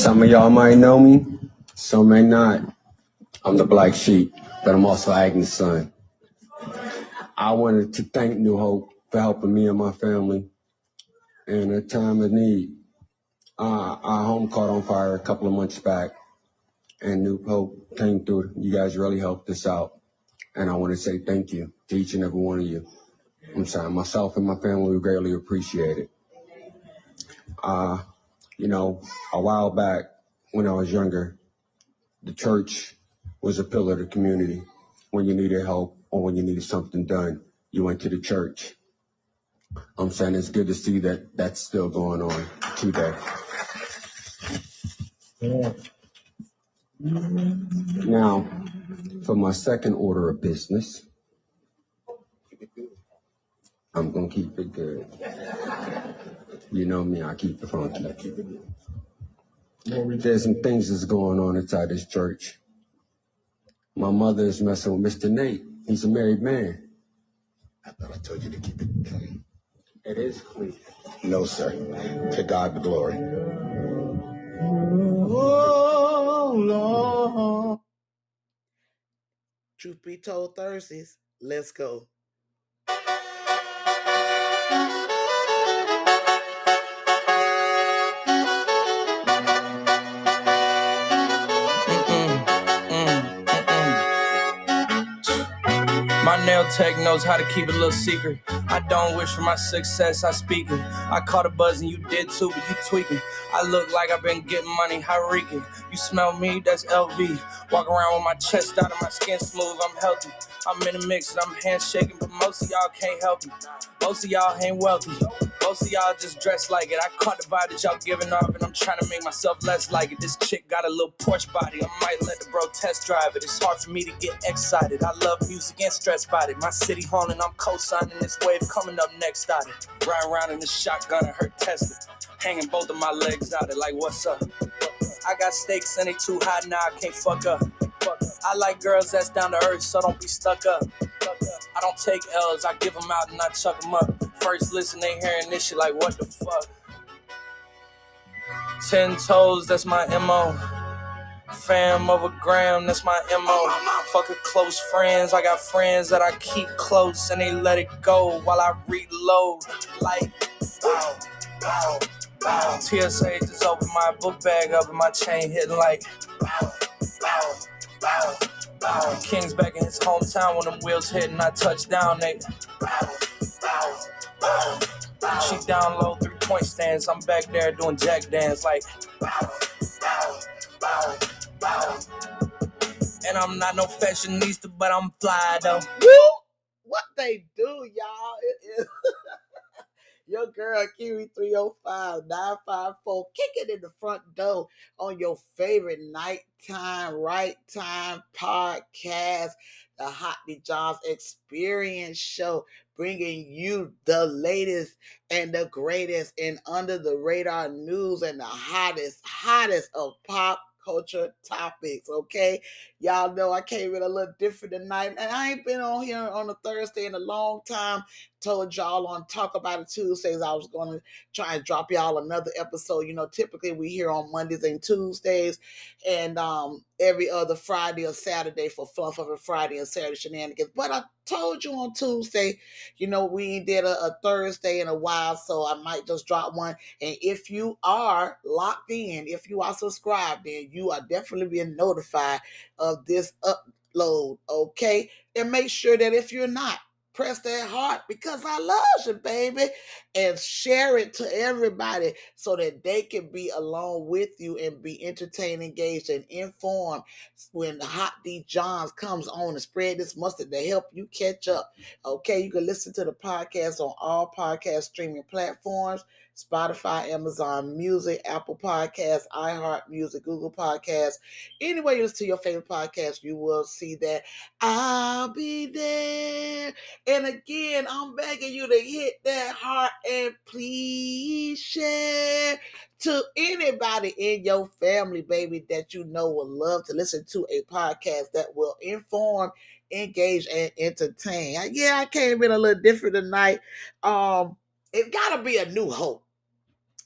Some of y'all might know me, some may not. I'm the black sheep, but I'm also Agnes' son. I wanted to thank New Hope for helping me and my family in a time of need. Uh, our home caught on fire a couple of months back, and New Hope came through. You guys really helped us out, and I want to say thank you to each and every one of you. I'm sorry, myself and my family, we greatly appreciate it. Uh, you know, a while back when I was younger, the church was a pillar of the community. When you needed help or when you needed something done, you went to the church. I'm saying it's good to see that that's still going on today. Now, for my second order of business, I'm gonna keep it good. You know me, I keep it funky. There's some things that's going on inside this church. My mother is messing with Mr. Nate. He's a married man. I thought I told you to keep it clean. It is clean. No, sir. To God the glory. Oh Lord. Truth be told, Thursdays. Let's go. Tech knows how to keep a little secret. I don't wish for my success, I speak it. I caught a buzz and you did too, but you tweaking. I look like I've been getting money, how reeking. You smell me, that's LV. Walk around with my chest out and my skin smooth, I'm healthy. I'm in the mix and I'm handshaking, but most of y'all can't help me. Most of y'all ain't wealthy. Most of y'all just dress like it. I caught the vibe that y'all giving off, and I'm trying to make myself less like it. This chick got a little Porsche body. I might let the bro test drive it. It's hard for me to get excited. I love music and stress body. My city haunting, I'm co-signing this wave coming up next out it. Ride around in the shotgun and her Tesla. Hanging both of my legs out it like what's up? I got stakes and they too high now, I can't fuck up. I like girls that's down to earth, so don't be stuck up. I don't take L's, I give them out and I chuck them up. First listen, they hearing this shit like, what the fuck? Ten toes, that's my MO. Fam over gram, that's my MO. Fucking close friends, I got friends that I keep close and they let it go while I reload. Like, bow, bow, bow. TSA just opened my book bag up and my chain hitting like, bow, bow, bow, bow. King's back in his hometown when them wheels hit and I touch down, they. She down low, three point stance. I'm back there doing jack dance like bow, bow, bow. And I'm not no fashionista, but I'm fly though. Woo! What they do, y'all? It is your girl Kiwi 305 954 kicking in the front door on your favorite nighttime, right time podcast, the Hot D Johns Experience Show, bringing you the latest and the greatest and under the radar news and the hottest, hottest of pop culture topics. Okay, y'all know I came in a little different tonight, and I ain't been on here on a Thursday in a long time. Told y'all on Talk About It Tuesdays I was going to try and drop y'all another episode. You know, typically we here on Mondays and Tuesdays, and um every other Friday or Saturday for Fluff of a Friday and Saturday shenanigans. But I told you on Tuesday, you know, we did a, a Thursday in a while, so I might just drop one. And if you are locked in, if you are subscribed, then you are definitely being notified of this upload, okay? And make sure that if you're not, press that heart because I love you, baby, and share it to everybody so that they can be along with you and be entertained, engaged, and informed when the Hot D Johns comes on and spread this mustard to help you catch up. Okay, you can listen to the podcast on all podcast streaming platforms. Spotify, Amazon Music, Apple Podcasts, iHeart Music, Google Podcasts. Anywhere you listen to your favorite podcast, you will see that I'll be there. And again, I'm begging you to hit that heart and please share to anybody in your family, baby, that you know would love to listen to a podcast that will inform, engage, and entertain. Yeah, I came in a little different tonight. Um, it gotta be a new hope.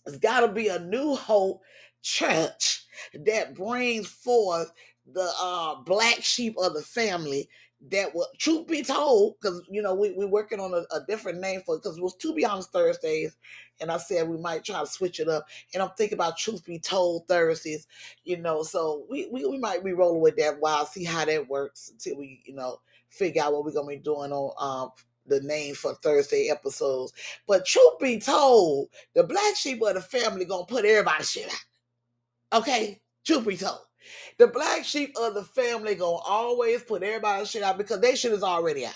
It's got to be a new hope church. that brings forth the uh, black sheep of the family that will truth be told because you know we, we're working on a, a different name for it because it was to be honest thursdays and i said we might try to switch it up and i'm thinking about truth be told thursdays you know so we, we, we might be rolling with that while see how that works until we you know figure out what we're gonna be doing on um the name for Thursday episodes. But truth be told, the black sheep of the family gonna put everybody shit out. Okay? Truth be told. The black sheep of the family gonna always put everybody shit out because they shit is already out.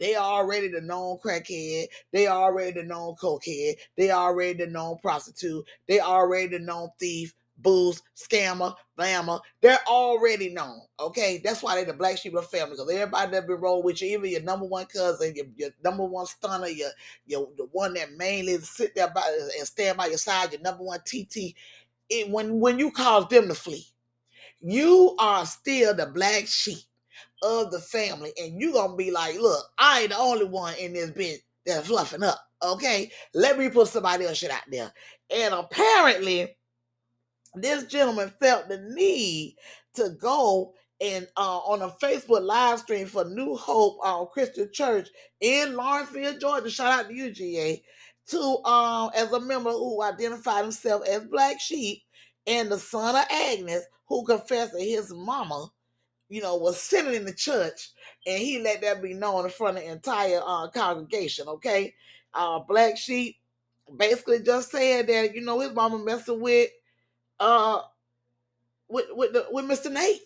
They already the known crackhead. They already the known cokehead. They already the known prostitute. They already the known thief booze, scammer, blammer. They're already known. Okay, that's why they're the black sheep of the family. Because everybody that been roll with you, even your number one cousin, your, your number one stunner, your your the one that mainly sit there by and stand by your side, your number one TT. It, when when you cause them to flee, you are still the black sheep of the family, and you gonna be like, look, I ain't the only one in this bitch that's fluffing up. Okay, let me put somebody else shit out there. And apparently, this gentleman felt the need to go and uh, on a Facebook live stream for New Hope uh, Christian Church in Lawrenceville, Georgia. Shout out to you, GA, to um, as a member who identified himself as Black Sheep and the son of Agnes, who confessed that his mama, you know, was sitting in the church, and he let that be known in front of the entire uh, congregation. Okay, uh, Black Sheep basically just said that you know his mama messing with uh with with the, with Mr. Nate.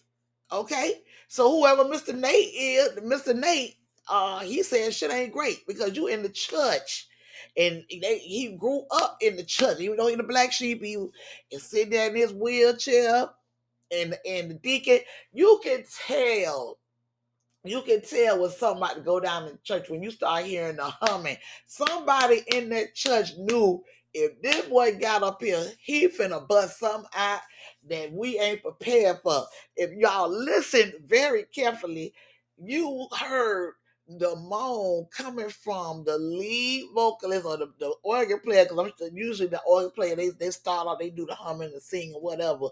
Okay, so whoever Mr. Nate is, Mr. Nate, uh, he said shit ain't great because you in the church, and they, he grew up in the church. Even though he's the black sheep, he is sitting there in his wheelchair, and and the deacon, you can tell. You can tell when somebody go down in church when you start hearing the humming. Somebody in that church knew if this boy got up here, he finna bust something out that we ain't prepared for. If y'all listen very carefully, you heard the moan coming from the lead vocalist or the, the organ player, because I'm usually the organ player, they, they start off, they do the humming and singing, whatever.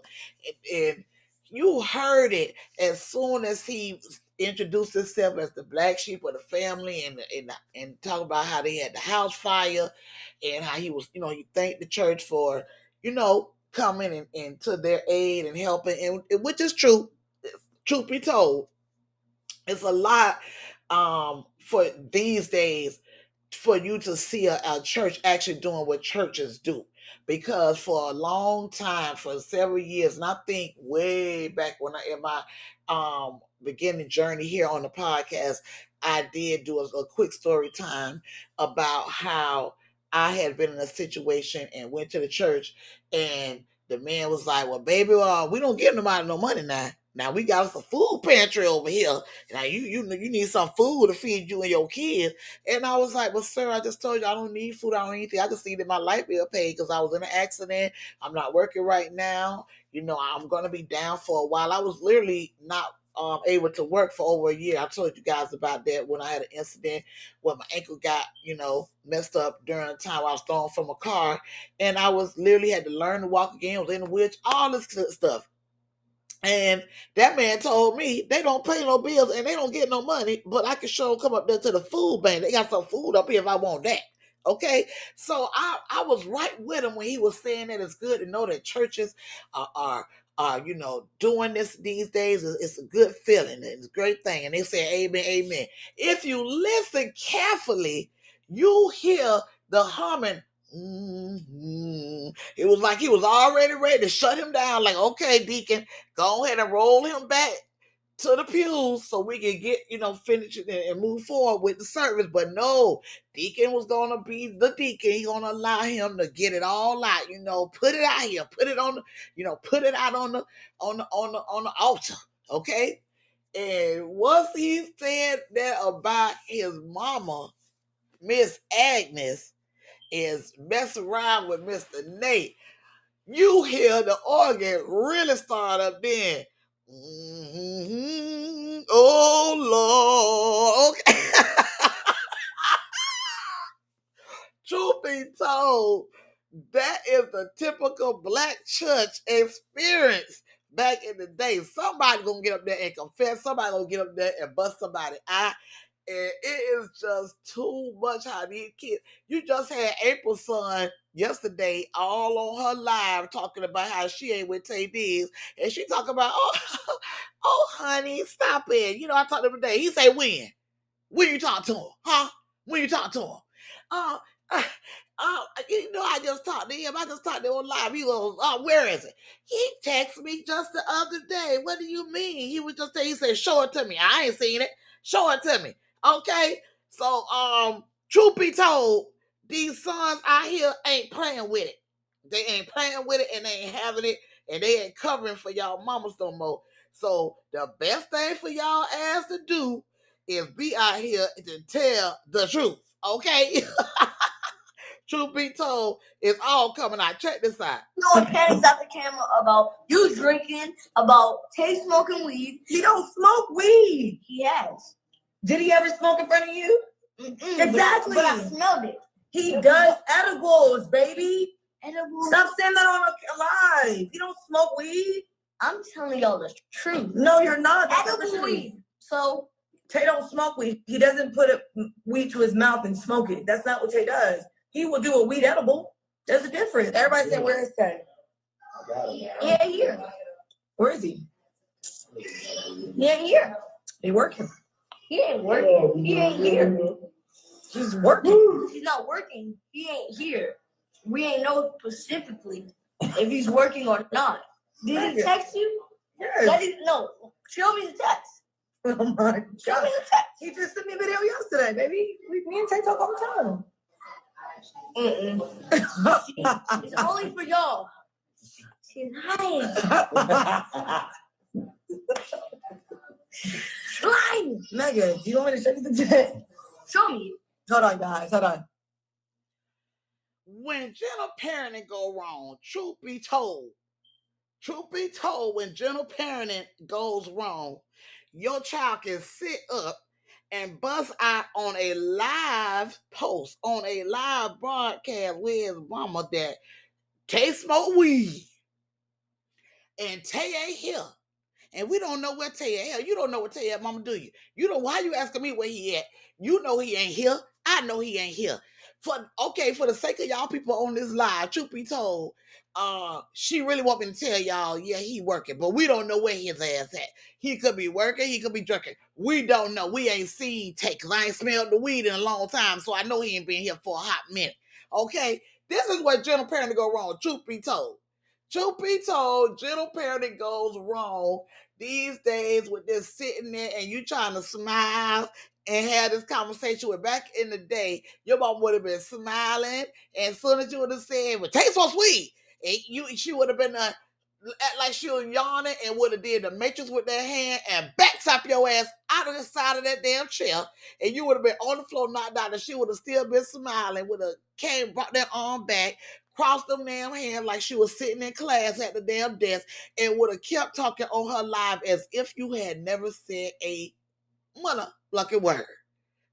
And, and you heard it as soon as he introduced himself as the black sheep of the family and and and talk about how they had the house fire and how he was, you know, he thanked the church for, you know, coming and, and to their aid and helping, and which is true. Truth be told, it's a lot um, for these days for you to see a, a church actually doing what churches do because for a long time, for several years, and I think way back when I in my um beginning journey here on the podcast, I did do a, a quick story time about how I had been in a situation and went to the church, and the man was like, "Well, baby, uh, we don't give nobody no money now. Now we got us a food pantry over here. Now you you you need some food to feed you and your kids." And I was like, "Well, sir, I just told you I don't need food. I don't need anything. I just needed my light bill paid because I was in an accident. I'm not working right now. You know, I'm gonna be down for a while. I was literally not um, able to work for over a year. I told you guys about that when I had an incident where my ankle got, you know, messed up during the time I was thrown from a car. And I was literally had to learn to walk again, was in wheelchair, all this stuff. And that man told me they don't pay no bills and they don't get no money, but I can show come up there to the food bank. They got some food up here if I want that. Okay, so I, I was right with him when he was saying that it's good to know that churches are, are are, you know, doing this these days, it's a good feeling. It's a great thing. And they say, Amen, Amen. If you listen carefully, you hear the humming. Mm-hmm. It was like he was already ready to shut him down. Like, okay, Deacon, go ahead and roll him back to the pews so we can get, you know, finish it and move forward with the service. But no, Deacon was gonna be the deacon. He's gonna allow him to get it all out, you know, put it out here, put it on the, you know, put it out on the on the on the on the altar. Okay. And once he said that about his mama, Miss Agnes, is messing around with Mr. Nate, you hear the organ really start up then. Mm-hmm. Oh Lord. Truth be told, That is the typical black church experience back in the day. Somebody gonna get up there and confess. Somebody gonna get up there and bust somebody out. And it is just too much how these kids. You just had Apryl's son yesterday all on her live talking about how she ain't with Taye Diggs. And she talking about, oh, oh, honey, stop it. You know, I talked to him today. He say, when? When you talk to him? Huh? When you talk to him? Uh, uh, you know, I just talked to him. I just talked to him on live. He goes, oh, where is it? He texted me just the other day. What do you mean? He was just saying, he said, show it to me. I ain't seen it. Show it to me. Okay. So, um, truth be told, these sons out here ain't playing with it. They ain't playing with it and they ain't having it and they ain't covering for y'all mamas no more. So the best thing for y'all ass to do is be out here to tell the truth. Okay? truth be told, it's all coming out. Check this out. No one panics at the camera about you drinking, about Taye smoking weed. He don't smoke weed. He has. Did he ever smoke in front of you? Mm-mm, Exactly. But, I smelled it. He does edibles, baby. Edible. Stop saying that on a live. You don't smoke weed. I'm telling y'all the truth. No, you're not. That's Edible weed. So Taye don't smoke weed. He doesn't put a mm, weed to his mouth and smoke it. That's not what Taye does. He will do a weed edible. There's a difference. Everybody said, "Where is Taye? ain't here. Where is he? Ain't here. He working. He ain't working. He ain't here. He's working. He's not working. He ain't here. We ain't know specifically if he's working or not. Did he text you? Yes. is no. Show me the text. Oh my Show me the text. He just sent me a video yesterday, baby. We, me and Taye talk all the time. Mm-mm. time. It's only for y'all. She's lying. Lying. Megan, do you want me to show you the text? Show me. Hold on, guys. Hold on. when gentle parenting go wrong, truth be told, truth be told, when gentle parenting goes wrong, your child can sit up and bust out on a live post, on a live broadcast with his mama that Taye smoke weed and Taye ain't here. And we don't know where Taye. Hell, you don't know where Taye at, mama, do you? You know why you asking me where he at? You know he ain't here. I know he ain't here. For okay, for the sake of y'all people on this live, truth be told, uh, she really want me to tell y'all, yeah, he working, but we don't know where his ass at. He could be working, he could be drinking. We don't know. We ain't seen cause I ain't smelled the weed in a long time, so I know he ain't been here for a hot minute. Okay, this is where gentle parenting go wrong. Truth be told, truth be told, gentle parenting goes wrong these days with this sitting there and you trying to smile and have this conversation with back in the day, your mom would have been smiling, and soon as you would have said, "Well, taste so sweet," and you she would have been uh, act like she was yawning and would have did the matrix with that hand and backstop your ass out of the side of that damn chair, and you would have been on the floor knocked out, and she would have still been smiling, would have came brought that arm back. Crossed them damn hand like she was sitting in class at the damn desk and would have kept talking on her live as if you had never said a motherfucking word.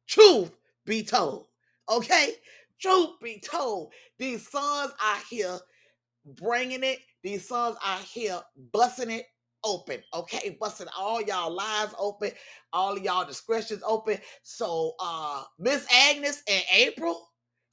Truth be told. Okay? Truth be told. These sons are here bringing it. These sons are here busting it open. Okay? Busting all y'all lives open. All y'all discretions open. So, uh, Miss Agnes and Apryl,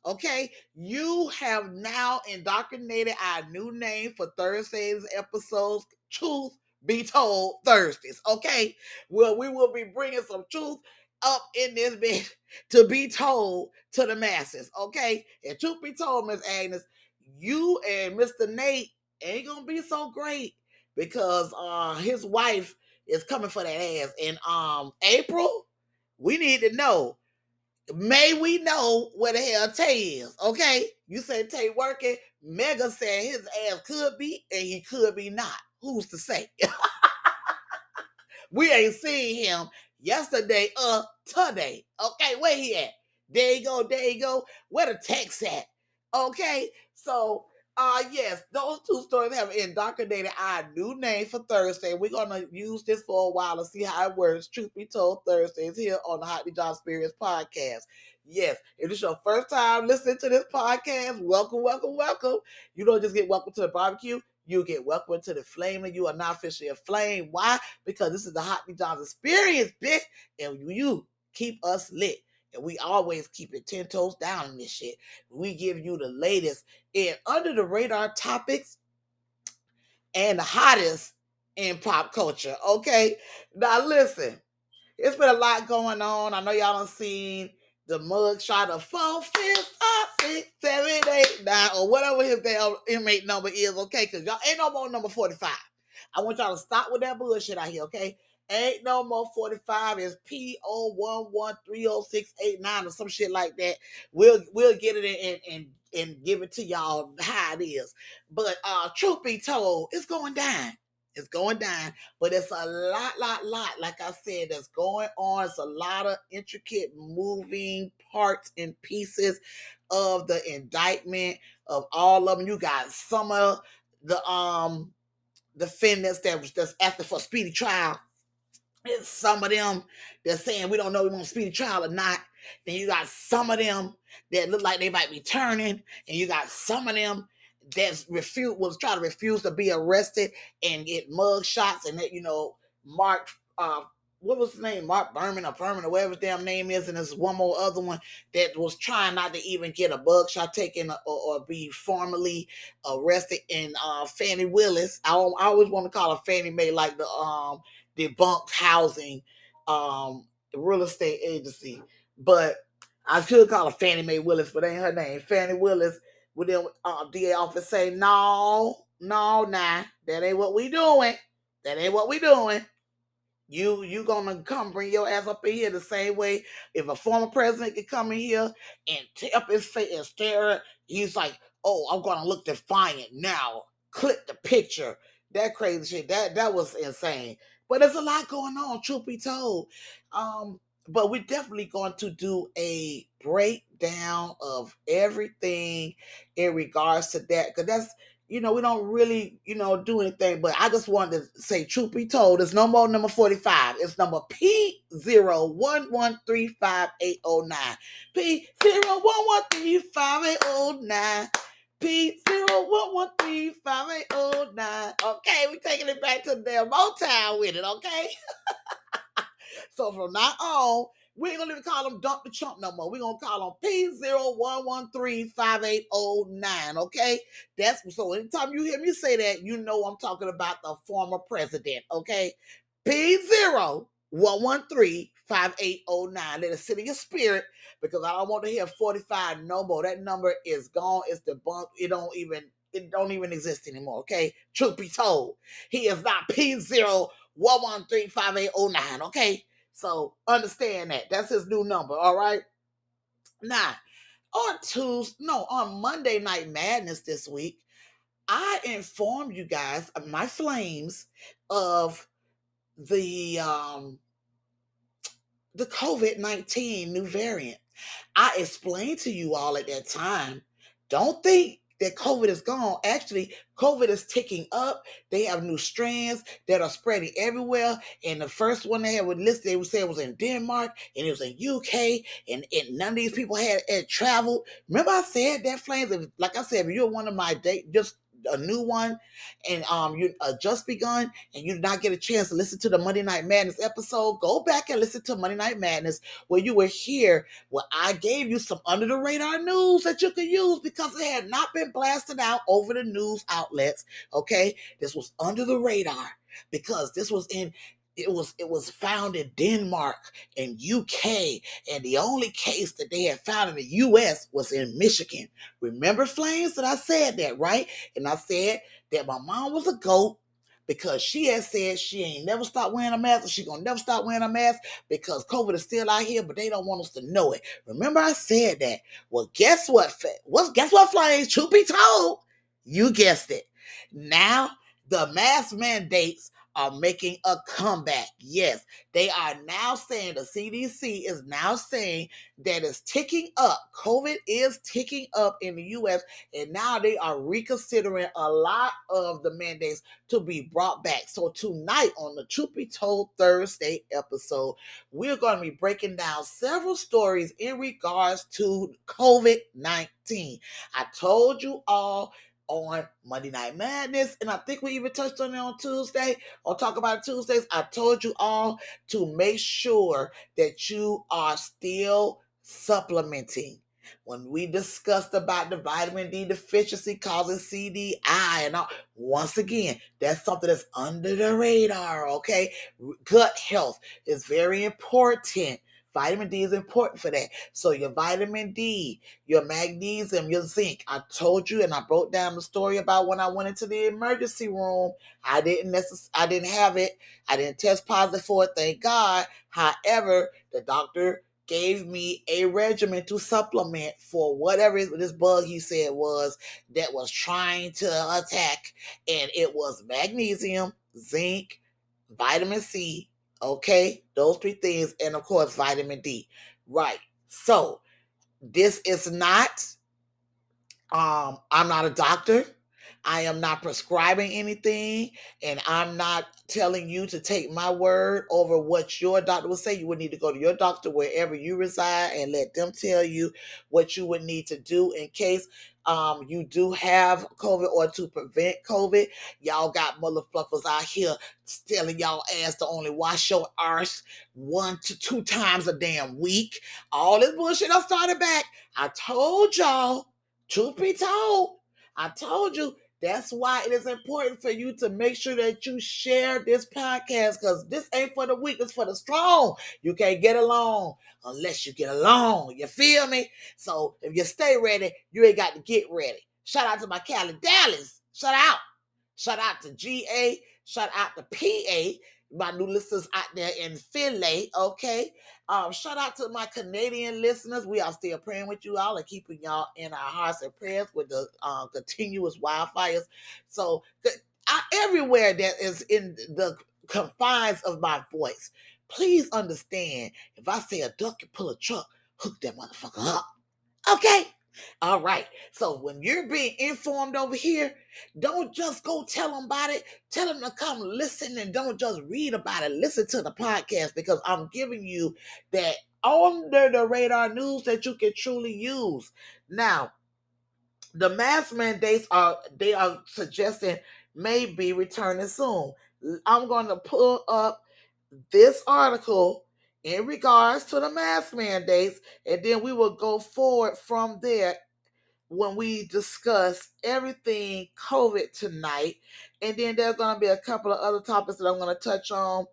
Okay, you have now indoctrinated our new name for Thursday's episodes. Truth be told, Thursdays. Okay, well, we will be bringing some truth up in this bit to be told to the masses. Okay, and truth be told, Miss Agnes, you and Mr. Nate ain't gonna be so great because uh his wife is coming for that ass. And um, Apryl, we need to know may we know where the hell Taye is, okay? You said Taye working. Mega said his ass could be and he could be not. Who's to say? we ain't seen him yesterday uh today. Okay, where he at? There you go, there you go. Where the text at? Okay, so Uh yes, those two stories have indoctrinated our new name for Thursday. We're gonna use this for a while and see how it works. Truth be told, Thursdays here on the Hot D John Experience podcast. Yes, if it's your first time listening to this podcast, welcome, welcome, welcome. You don't just get welcome to the barbecue, you get welcome to the flame, and you are now officially a flame. Why? Because this is the Hot D John's Experience, bitch, and you keep us lit. And we always keep it 10 toes down in this shit. We give you the latest in under the radar topics and the hottest in pop culture. Okay. Now listen, it's been a lot going on. I know y'all done seen the mug shot of four, fifth, five, six, seven, eight, nine, or whatever his damn inmate number is, okay? Because y'all ain't no more number 45. I want y'all to stop with that bullshit out here, okay? Ain't no more 45 is P01130689 or some shit like that. We'll we'll get it and and and give it to y'all how it is. But uh truth be told, it's going down. It's going down, but it's a lot, lot, lot. Like I said, that's going on. It's a lot of intricate moving parts and pieces of the indictment of all of them. You got some of the um defendants that was just after for speedy trial some of them that's saying we don't know we want speedy trial or not. Then you got some of them that look like they might be turning, and you got some of them that's refuse was trying to refuse to be arrested and get mug shots and that you know Mark uh what was his name Mark Berman or Berman or whatever his damn name is and there's one more other one that was trying not to even get a bug shot taken or, or be formally arrested and uh Fani Willis I, I always want to call her Fannie Mae like the um debunked housing um real estate agency. But I should call her Fannie Mae Willis, but ain't her name. Fani Willis would then uh, DA office say, no, no, nah, that ain't what we doing. That ain't what we doing. You you gonna come bring your ass up in here the same way if a former president could come in here and tear up his face and stare at he's like, oh, I'm gonna look defiant now. Click the picture. That crazy shit. That that was insane. But there's a lot going on, truth be told. Um, but we're definitely going to do a breakdown of everything in regards to that. Because that's, you know, we don't really, you know, do anything. But I just wanted to say, truth be told, there's no more number 45. It's number P01135809. P01135809. P01135809. Okay, we're taking it back to their Motown with it, okay? so from now on, we ain't gonna even call them dump the chump no more. We're gonna call them P01135809, okay? That's so anytime you hear me say that, you know I'm talking about the former president, okay? P0 113 5809. Let it sit in your spirit because I don't want to hear 45 no more. That number is gone. It's debunked. It don't even it don't even exist anymore. Okay. Truth be told, he is not P0 113 5809. Okay. So understand that. That's his new number. All right. Now, on Tuesday, no, on Monday Night Madness this week, I informed you guys, my flames, of the um the COVID 19 new variant. I explained to you all at that time, don't think that COVID is gone. Actually, COVID is ticking up. They have new strands that are spreading everywhere. And the first one they had was listed, they would say it was in Denmark and it was in UK, and, and none of these people had, had traveled. Remember, I said that flames. Like I said, if you're one of my date, just a new one and um you uh, just begun and you did not get a chance to listen to the Monday Night Madness episode, go back and listen to Monday Night Madness where you were here where I gave you some under the radar news that you could use because it had not been blasted out over the news outlets. Okay, this was under the radar because this was in it was it was found in Denmark and UK, and the only case that they had found in the US was in Michigan. Remember, Flames, that I said that, right? And I said that my mom was a goat because she had said she ain't never stopped wearing a mask and she gonna never stop wearing a mask because COVID is still out here, but they don't want us to know it. Remember, I said that. Well, guess what? What's guess what, Flames? Truth be told, you guessed it. Now the mask mandates are making a comeback. Yes, they are now saying the CDC is now saying that it's ticking up. COVID is ticking up in the US, and now they are reconsidering a lot of the mandates to be brought back. So, tonight on the Truth Be Told Thursday episode, we're going to be breaking down several stories in regards to COVID 19. I told you all on Monday Night Madness, and I think we even touched on it on Tuesday or talk about it Tuesdays. I told you all to make sure that you are still supplementing. When we discussed about the vitamin D deficiency causing CDI, and all, once again, that's something that's under the radar, okay? Gut health is very important. Vitamin D is important for that. So your vitamin D, your magnesium, your zinc. I told you, and I broke down the story about when I went into the emergency room. I didn't necess- I didn't have it. I didn't test positive for it. Thank God. However, the doctor gave me a regimen to supplement for whatever this bug he said was that was trying to attack, and it was magnesium, zinc, vitamin C, Okay, those three things, and of course, vitamin D. Right. So, this is not, um, I'm not a doctor. I am not prescribing anything, and I'm not telling you to take my word over what your doctor will say. You would need to go to your doctor wherever you reside and let them tell you what you would need to do in case um, you do have COVID or to prevent COVID. Y'all got mother fluffers out here telling y'all ass to only wash your arse one to two times a damn week. All this bullshit I started back. I told y'all, truth be told, I told you that's why it is important for you to make sure that you share this podcast because this ain't for the weak, it's for the strong. You can't get along unless you get along. You feel me? So if you stay ready, you ain't got to get ready. Shout out to my Cali Dallas. Shout out. Shout out to GA. Shout out to PA my new listeners out there in Philly. Okay. Um, shout out to my Canadian listeners. We are still praying with you all and keeping y'all in our hearts and prayers with the uh, continuous wildfires. So I, everywhere that is in the confines of my voice, please understand if I say a duck can pull a truck, hook that motherfucker up. Okay. All right. So when you're being informed over here, don't just go tell them about it. Tell them to come listen and don't just read about it. Listen to the podcast because I'm giving you that under the radar news that you can truly use. Now, the mask mandates are they are suggesting may be returning soon. I'm going to pull up this article in regards to the mask mandates, and then we will go forward from there when we discuss everything COVID tonight. And then there's going to be a couple of other topics that I'm going to touch on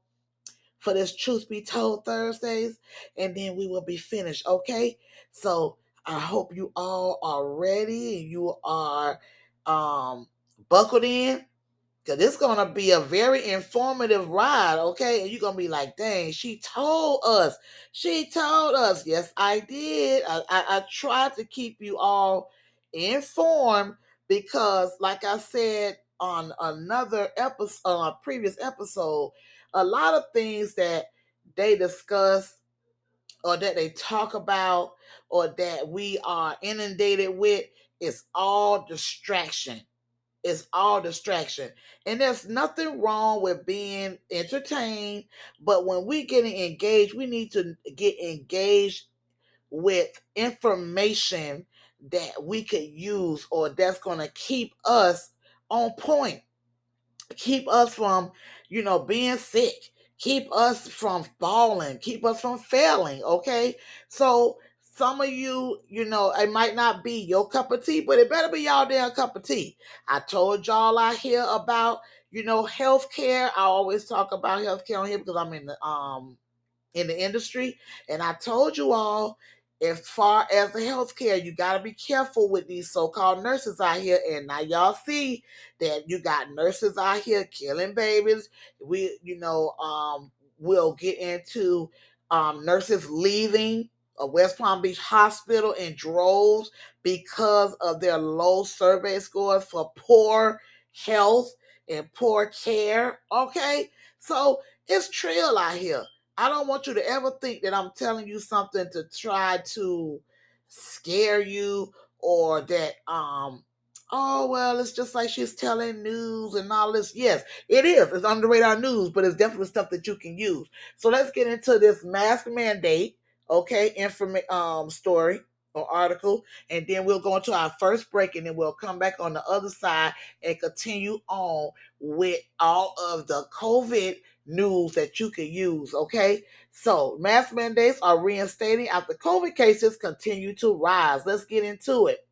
for this Truth Be Told Thursdays, and then we will be finished. Okay, so I hope you all are ready and you are um, buckled in Cause it's gonna be a very informative ride, okay? And you're gonna be like, dang, she told us. She told us. Yes, I did. I, I, I tried to keep you all informed because, like I said on another episode, on uh, a previous episode, a lot of things that they discuss or that they talk about or that we are inundated with is all distraction it's all distraction. And there's nothing wrong with being entertained, but when we getting engaged, we need to get engaged with information that we could use or that's going to keep us on point. Keep us from, you know, being sick. Keep us from falling. Keep us from failing, okay? So some of you, you know, it might not be your cup of tea, but it better be y'all damn cup of tea. I told y'all I hear about, you know, healthcare. I always talk about healthcare on here because I'm in the um in the industry. And I told you all, as far as the healthcare, you got to be careful with these so-called nurses out here. And now y'all see that you got nurses out here killing babies. We, you know, um, we'll get into um, nurses leaving a West Palm Beach hospital in droves because of their low survey scores for poor health and poor care. Okay, so it's trill out here. I don't want you to ever think that I'm telling you something to try to scare you or that um oh well it's just like she's telling news and all this yes it is it's under radar news but it's definitely stuff that you can use so let's get into this mask mandate okay informa- um story or article and then we'll go into our first break and then we'll come back on the other side and continue on with all of the covid news that you can use okay? So mask mandates are reinstating after covid cases continue to rise. Let's get into it.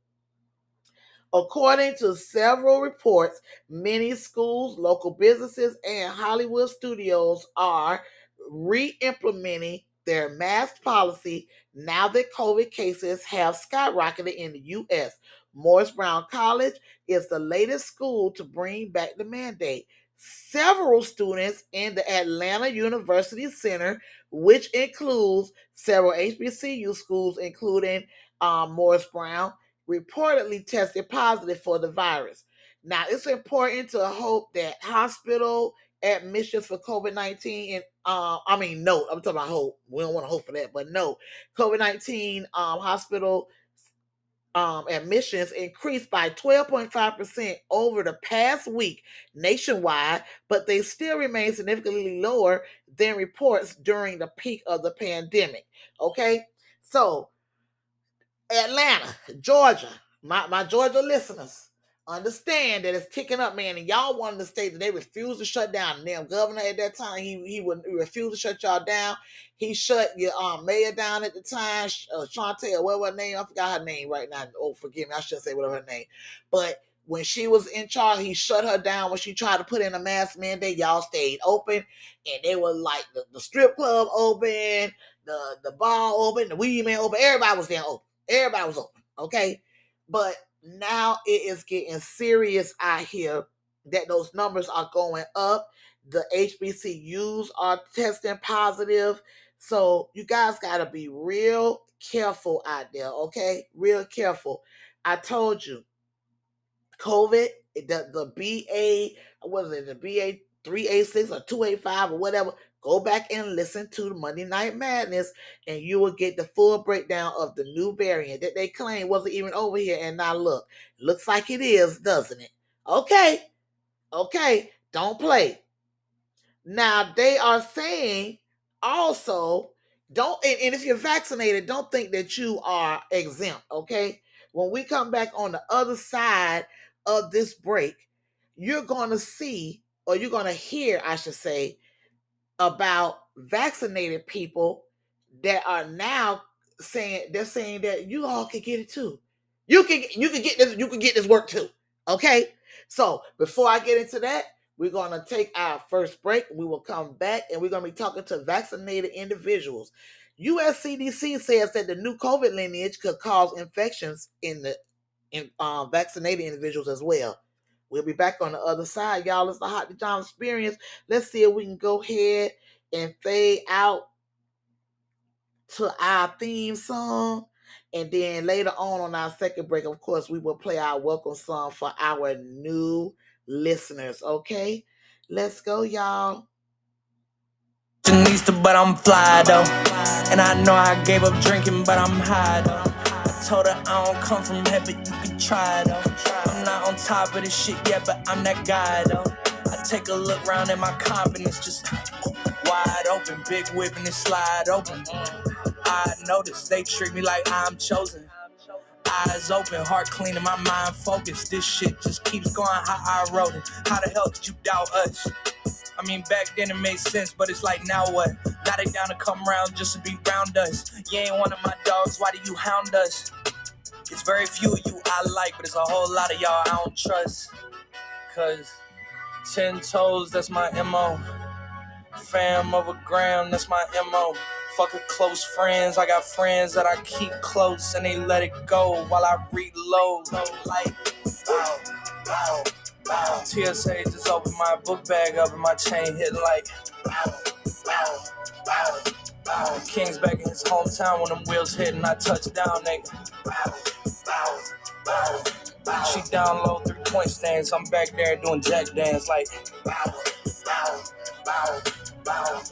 According to several reports, many schools, local businesses, and Hollywood studios are re implementing their mask policy now that COVID cases have skyrocketed in the U.S. Morris Brown College is the latest school to bring back the mandate. Several students in the Atlanta University Center, which includes several HBCU schools, including um, Morris Brown, reportedly tested positive for the virus. Now, it's important to hope that hospital admissions for COVID 19 and uh, I mean, no, I'm talking about hope. We don't want to hope for that, but no, COVID 19 um, hospital um, admissions increased by 12.5% over the past week nationwide, but they still remain significantly lower than reports during the peak of the pandemic. Okay, so Atlanta, Georgia, my, my Georgia listeners, understand that it's ticking up, man. And y'all wanted to state that they refused to shut down. The damn governor at that time, he he would refuse to shut y'all down. He shut your um mayor down at the time, uh, Chantel, what was her name? I forgot her name right now. Oh, forgive me, I should say whatever her name. But when she was in charge, he shut her down when she tried to put in a mask mandate. Y'all stayed open, and they were like the, the strip club open, the the bar open, the weed man open. Everybody was there open. Everybody was open. Okay, but now it is getting serious out here that those numbers are going up. The HBCUs are testing positive. So you guys got to be real careful out there, okay? Real careful. I told you, COVID, the, the BA, what is it, the BA 386 or 285 or whatever, Go back and listen to the Monday Night Madness, and you will get the full breakdown of the new variant that they claim wasn't even over here. And now look, looks like it is, doesn't it? Okay, okay, don't play. Now they are saying also don't and, and if you're vaccinated, don't think that you are exempt. Okay, when we come back on the other side of this break, you're going to see, or you're going to hear, I should say, about vaccinated people that are now saying they're saying that you all can get it too. You can you can get this you can get this work too. Okay? So, before I get into that, we're going to take our first break. We will come back and we're going to be talking to vaccinated individuals. US CDC says that the new COVID lineage could cause infections in the in um, vaccinated individuals as well. We'll be back on the other side, y'all. It's the Hot D John experience. Let's see if we can go ahead and fade out to our theme song. And then later on on our second break, of course, we will play our welcome song for our new listeners. Okay? Let's go, y'all. Janista, but I'm fly though. And I know I gave up drinking, but I'm high though. I told her I don't come from heaven, you can try though. On top of this shit yeah, but I'm that guy though. I take a look around and my confidence just wide open, big whip and it slide open. I notice they treat me like I'm chosen. Eyes open, heart clean, and my mind focused. This shit just keeps going how I wrote it. How the hell did you doubt us? I mean, back then it made sense, but it's like now what? Got it down to come around just to be round us. You ain't one of my dogs, why do you hound us? It's very few of you I like, but it's a whole lot of y'all I don't trust. Cause ten toes, that's my MO. Fam of a gram, that's my MO. Fucking close friends, I got friends that I keep close and they let it go while I reload. Like, bow, bow, bow. TSA just opened my book bag up and my chain hitting like, bow, bow, bow, King's back in his hometown when them wheels hit and I touch down, nigga. She down low, three point stands. I'm back there doing jack dance like bow, bow, bow, bow.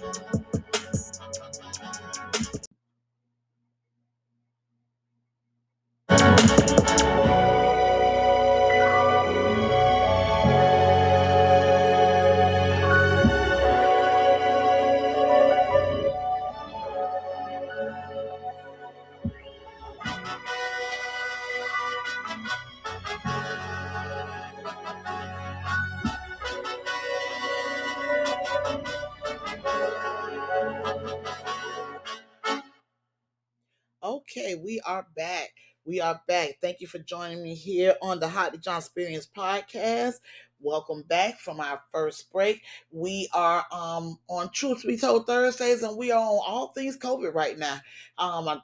Okay, we are back. We are back. Thank you for joining me here on the Hot John Experience podcast. Welcome back from our first break. We are um on Truth Be Told Thursdays, and we are on all things COVID right now. Um, I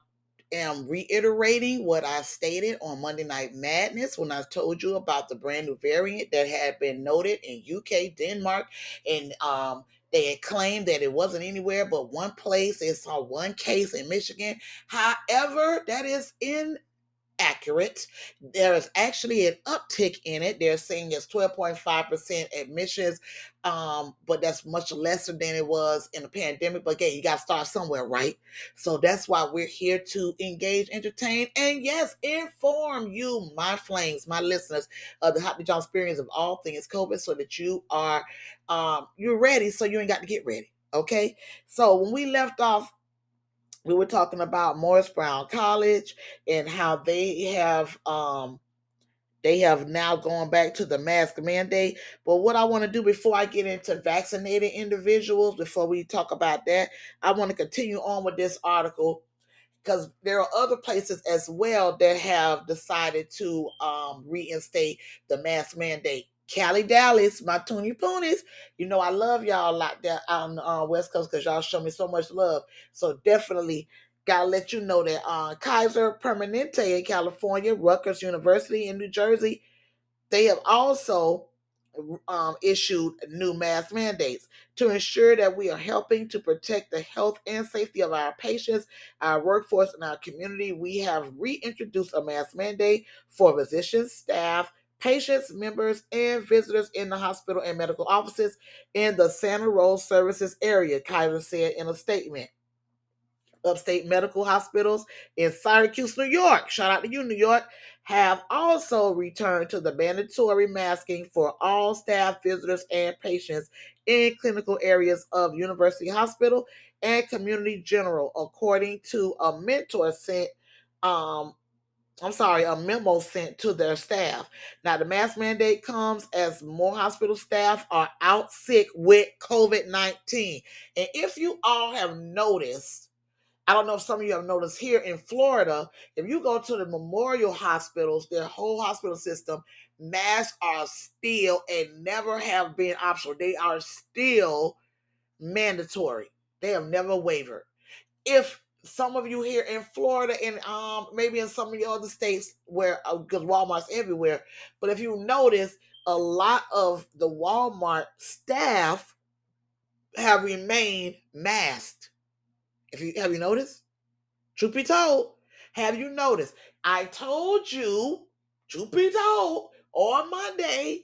am reiterating what I stated on Monday Night Madness when I told you about the brand new variant that had been noted in UK, Denmark, and um they had claimed that it wasn't anywhere but one place. They saw one case in Michigan. However, that is inaccurate. There is actually an uptick in it. They're saying it's 12.5% admissions, um, but that's much lesser than it was in the pandemic. But again, you got to start somewhere, right? So that's why we're here to engage, entertain, and yes, inform you, my flames, my listeners, of the Hot D John experience of all things COVID so that you are um, you're ready, so you ain't got to get ready. Okay. So when we left off, we were talking about Morris Brown College and how they have um they have now gone back to the mask mandate. But what I want to do before I get into vaccinated individuals, before we talk about that, I want to continue on with this article because there are other places as well that have decided to um, reinstate the mask mandate. Cali Dallas, my Toonie Poonies. You know, I love y'all out on the uh, West Coast because y'all show me so much love. So definitely gotta let you know that uh, Kaiser Permanente in California, Rutgers University in New Jersey, they have also um, issued new mask mandates to ensure that we are helping to protect the health and safety of our patients, our workforce, and our community. We have reintroduced a mask mandate for physicians, staff, patients, members, and visitors in the hospital and medical offices in the Santa Rosa Services area, Kaiser said in a statement. Upstate medical hospitals in Syracuse, New York, shout out to you, New York, have also returned to the mandatory masking for all staff, visitors, and patients in clinical areas of University Hospital and Community General, according to a mentor sent um, I'm sorry, a memo sent to their staff. Now, the mask mandate comes as more hospital staff are out sick with COVID 19. And if you all have noticed, I don't know if some of you have noticed here in Florida, if you go to the memorial hospitals, their whole hospital system, masks are still and never have been optional. They are still mandatory. They have never wavered. If some of you here in Florida and um maybe in some of the other states where because uh, Walmart's everywhere, but if you notice, a lot of the Walmart staff have remained masked. If you have you noticed? Truth be told, have you noticed? I told you, truth be told, on Monday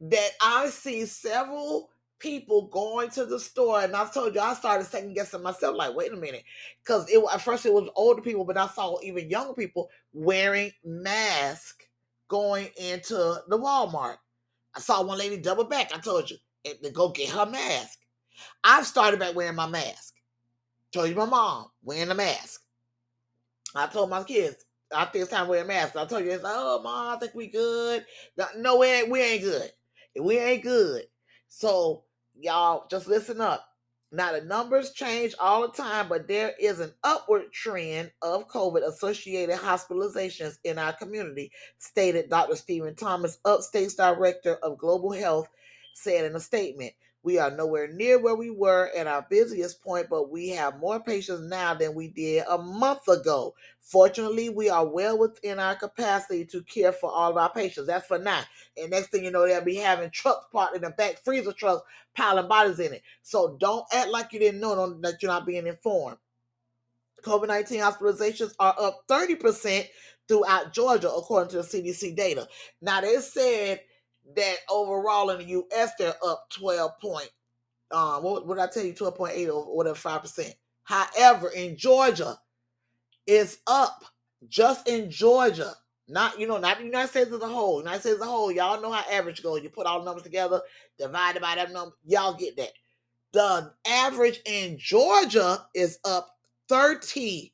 that I see several people going to the store, and I told you I started second guessing myself. Like, wait a minute, because it at first it was older people, but I saw even younger people wearing masks going into the Walmart. I saw one lady double back. I told you to go get her mask. I've started back wearing my mask. Told you my mom wearing a mask. I told my kids, I think it's time to wear a mask. I told you, it's like, oh, mom, I think we good. No, we ain't, we ain't good. We ain't good. So, y'all, just listen up. Now, the numbers change all the time, but there is an upward trend of COVID associated hospitalizations in our community, stated Dr. Stephen Thomas, Upstate's Director of Global Health, said in a statement. We are nowhere near where we were at our busiest point, but we have more patients now than we did a month ago. Fortunately, we are well within our capacity to care for all of our patients. That's for now. And next thing you know, they'll be having trucks parked in the back, freezer trucks, piling bodies in it. So don't act like you didn't know that you're not being informed. COVID 19 hospitalizations are up 30% throughout Georgia, according to the CDC data. Now, they said that overall in the U.S. they're up 12 point. Um, what, what did I tell you? 12.8 or whatever, five percent. However, in Georgia, it's up just in Georgia. Not you know, not the United States as a whole. United States as a whole, y'all know how average goes. You put all the numbers together, divided by that number, y'all get that. The average in Georgia is up 30%.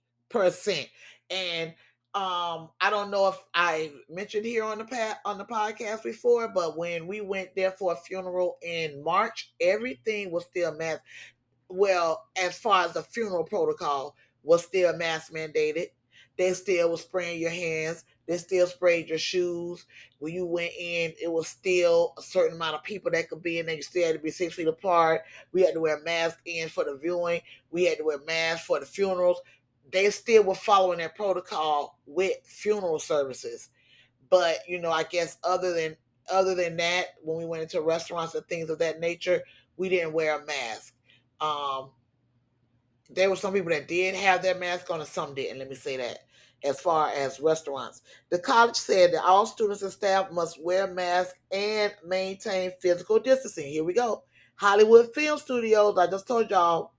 And um, I don't know if I mentioned here on the past on the podcast before, but when we went there for a funeral in March, everything was still mask. Well, as far as the funeral protocol was still mask mandated. They still was spraying your hands. They still sprayed your shoes. When you went in, it was still a certain amount of people that could be in there. You still had to be six feet apart. We had to wear masks in for the viewing. We had to wear masks for the funerals. They still were following that protocol with funeral services. But you know, I guess other than other than that, when we went into restaurants and things of that nature, we didn't wear a mask. Um, there were some people that did have their mask on and some didn't. Let me say that as far as restaurants. The college said that all students and staff must wear masks and maintain physical distancing. Here we go. Hollywood Film Studios, I just told y'all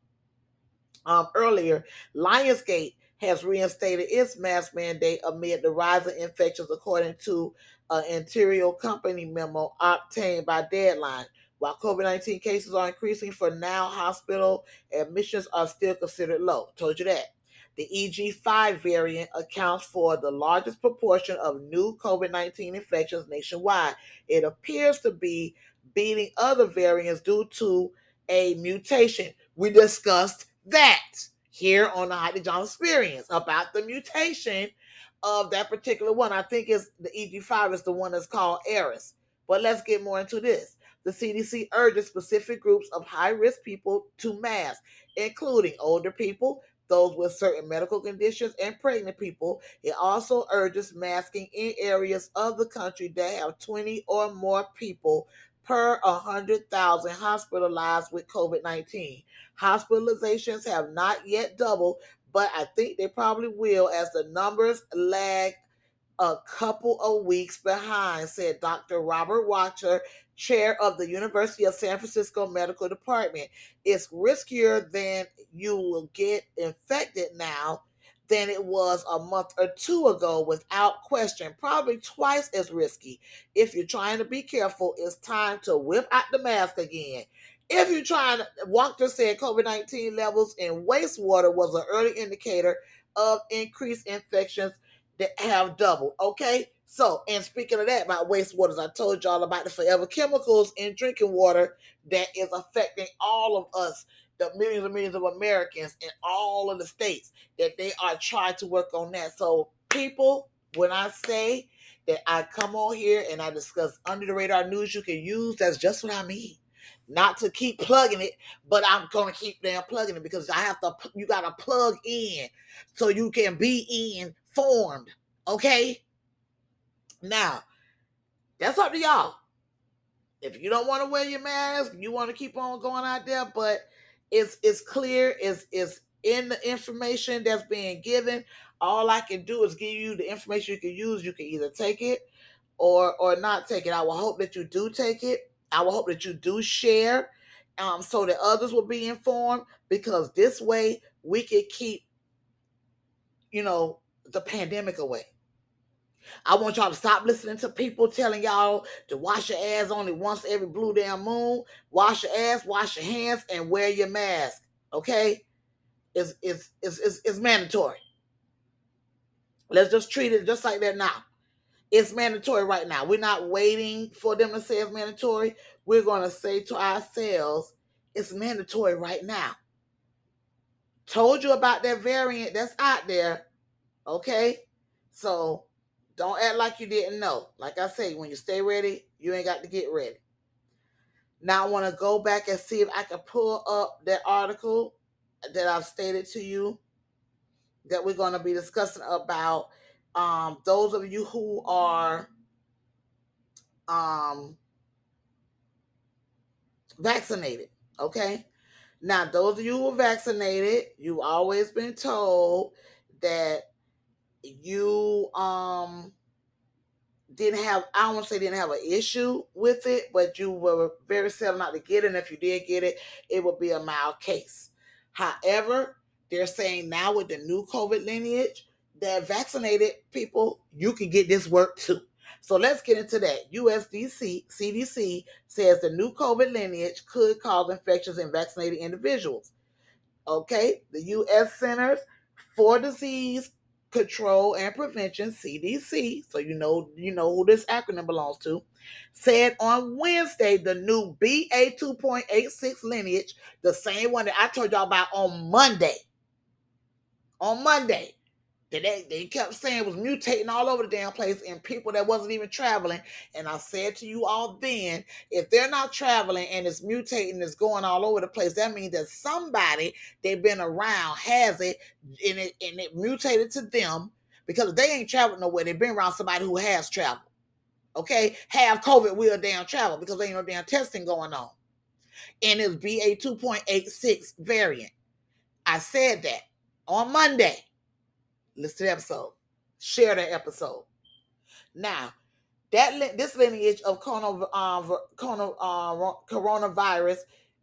um, earlier, Lionsgate has reinstated its mask mandate amid the rise of infections, according to an interior company memo obtained by Deadline. While COVID 19 cases are increasing, for now, hospital admissions are still considered low. Told you that. The EG5 variant accounts for the largest proportion of new COVID 19 infections nationwide. It appears to be beating other variants due to a mutation. We discussed that here on the Hot D John Experience about the mutation of that particular one. I think is the EG5 is the one that's called Eris. But let's get more into this. The CDC urges specific groups of high risk people to mask, including older people, those with certain medical conditions, and pregnant people. It also urges masking in areas of the country that have 20 or more people per 100,000 hospitalized with COVID 19. Hospitalizations have not yet doubled, but I think they probably will as the numbers lag a couple of weeks behind, said Dr. Robert Wachter, chair of the University of San Francisco Medical Department. It's riskier than you will get infected now than it was a month or two ago, without question. Probably twice as risky. If you're trying to be careful, it's time to whip out the mask again. If you're trying to, Wachter said COVID 19 levels in wastewater was an early indicator of increased infections that have doubled. Okay. So, and speaking of that, about wastewaters, I told y'all about the forever chemicals in drinking water that is affecting all of us, the millions and millions of Americans in all of the states, that they are trying to work on that. So, people, when I say that I come on here and I discuss under the radar news you can use, that's just what I mean. Not to keep plugging it, but I'm gonna keep damn plugging it because I have to. You gotta plug in so you can be informed. Okay. Now, that's up to y'all. If you don't want to wear your mask, you want to keep on going out there, but it's it's clear, it's it's in the information that's being given. All I can do is give you the information you can use. You can either take it or or not take it. I will hope that you do take it. I will hope that you do share um, so that others will be informed because this way we can keep, you know, the pandemic away. I want y'all to stop listening to people telling y'all to wash your ass only once every blue damn moon. Wash your ass, wash your hands, and wear your mask. Okay? It's it's it's it's, it's mandatory. Let's just treat it just like that now. It's mandatory right now. We're not waiting for them to say it's mandatory. We're going to say to ourselves, it's mandatory right now. Told you about that variant that's out there. Okay? So don't act like you didn't know. Like I say, when you stay ready, you ain't got to get ready. Now I want to go back and see if I can pull up that article that I've stated to you that we're going to be discussing about um, those of you who are um, vaccinated. Okay. Now, those of you who are vaccinated, you've always been told that you um didn't have I don't want to say didn't have an issue with it, but you were very seldom not to get it. And if you did get it, it would be a mild case. However, they're saying now with the new COVID lineage that vaccinated people, you can get this work too. So let's get into that. USDC CDC says the new COVID lineage could cause infections in vaccinated individuals. Okay, the U.S. Centers for Disease Control and Prevention (CDC), so you know you know who this acronym belongs to, said on Wednesday the new BA 2.86 lineage, the same one that I told y'all about on Monday. On Monday, that they, they kept saying it was mutating all over the damn place and people that wasn't even traveling. And I said to you all then, if they're not traveling and it's mutating, it's going all over the place, that means that somebody they've been around has it and it and it mutated to them because they ain't traveled nowhere. They've been around somebody who has traveled. Okay, have COVID will damn travel because there ain't no damn testing going on. And it's BA 2.86 variant. I said that on Monday. Listen to the episode. Share the episode. Now, that this lineage of corona, uh, uh, coronavirus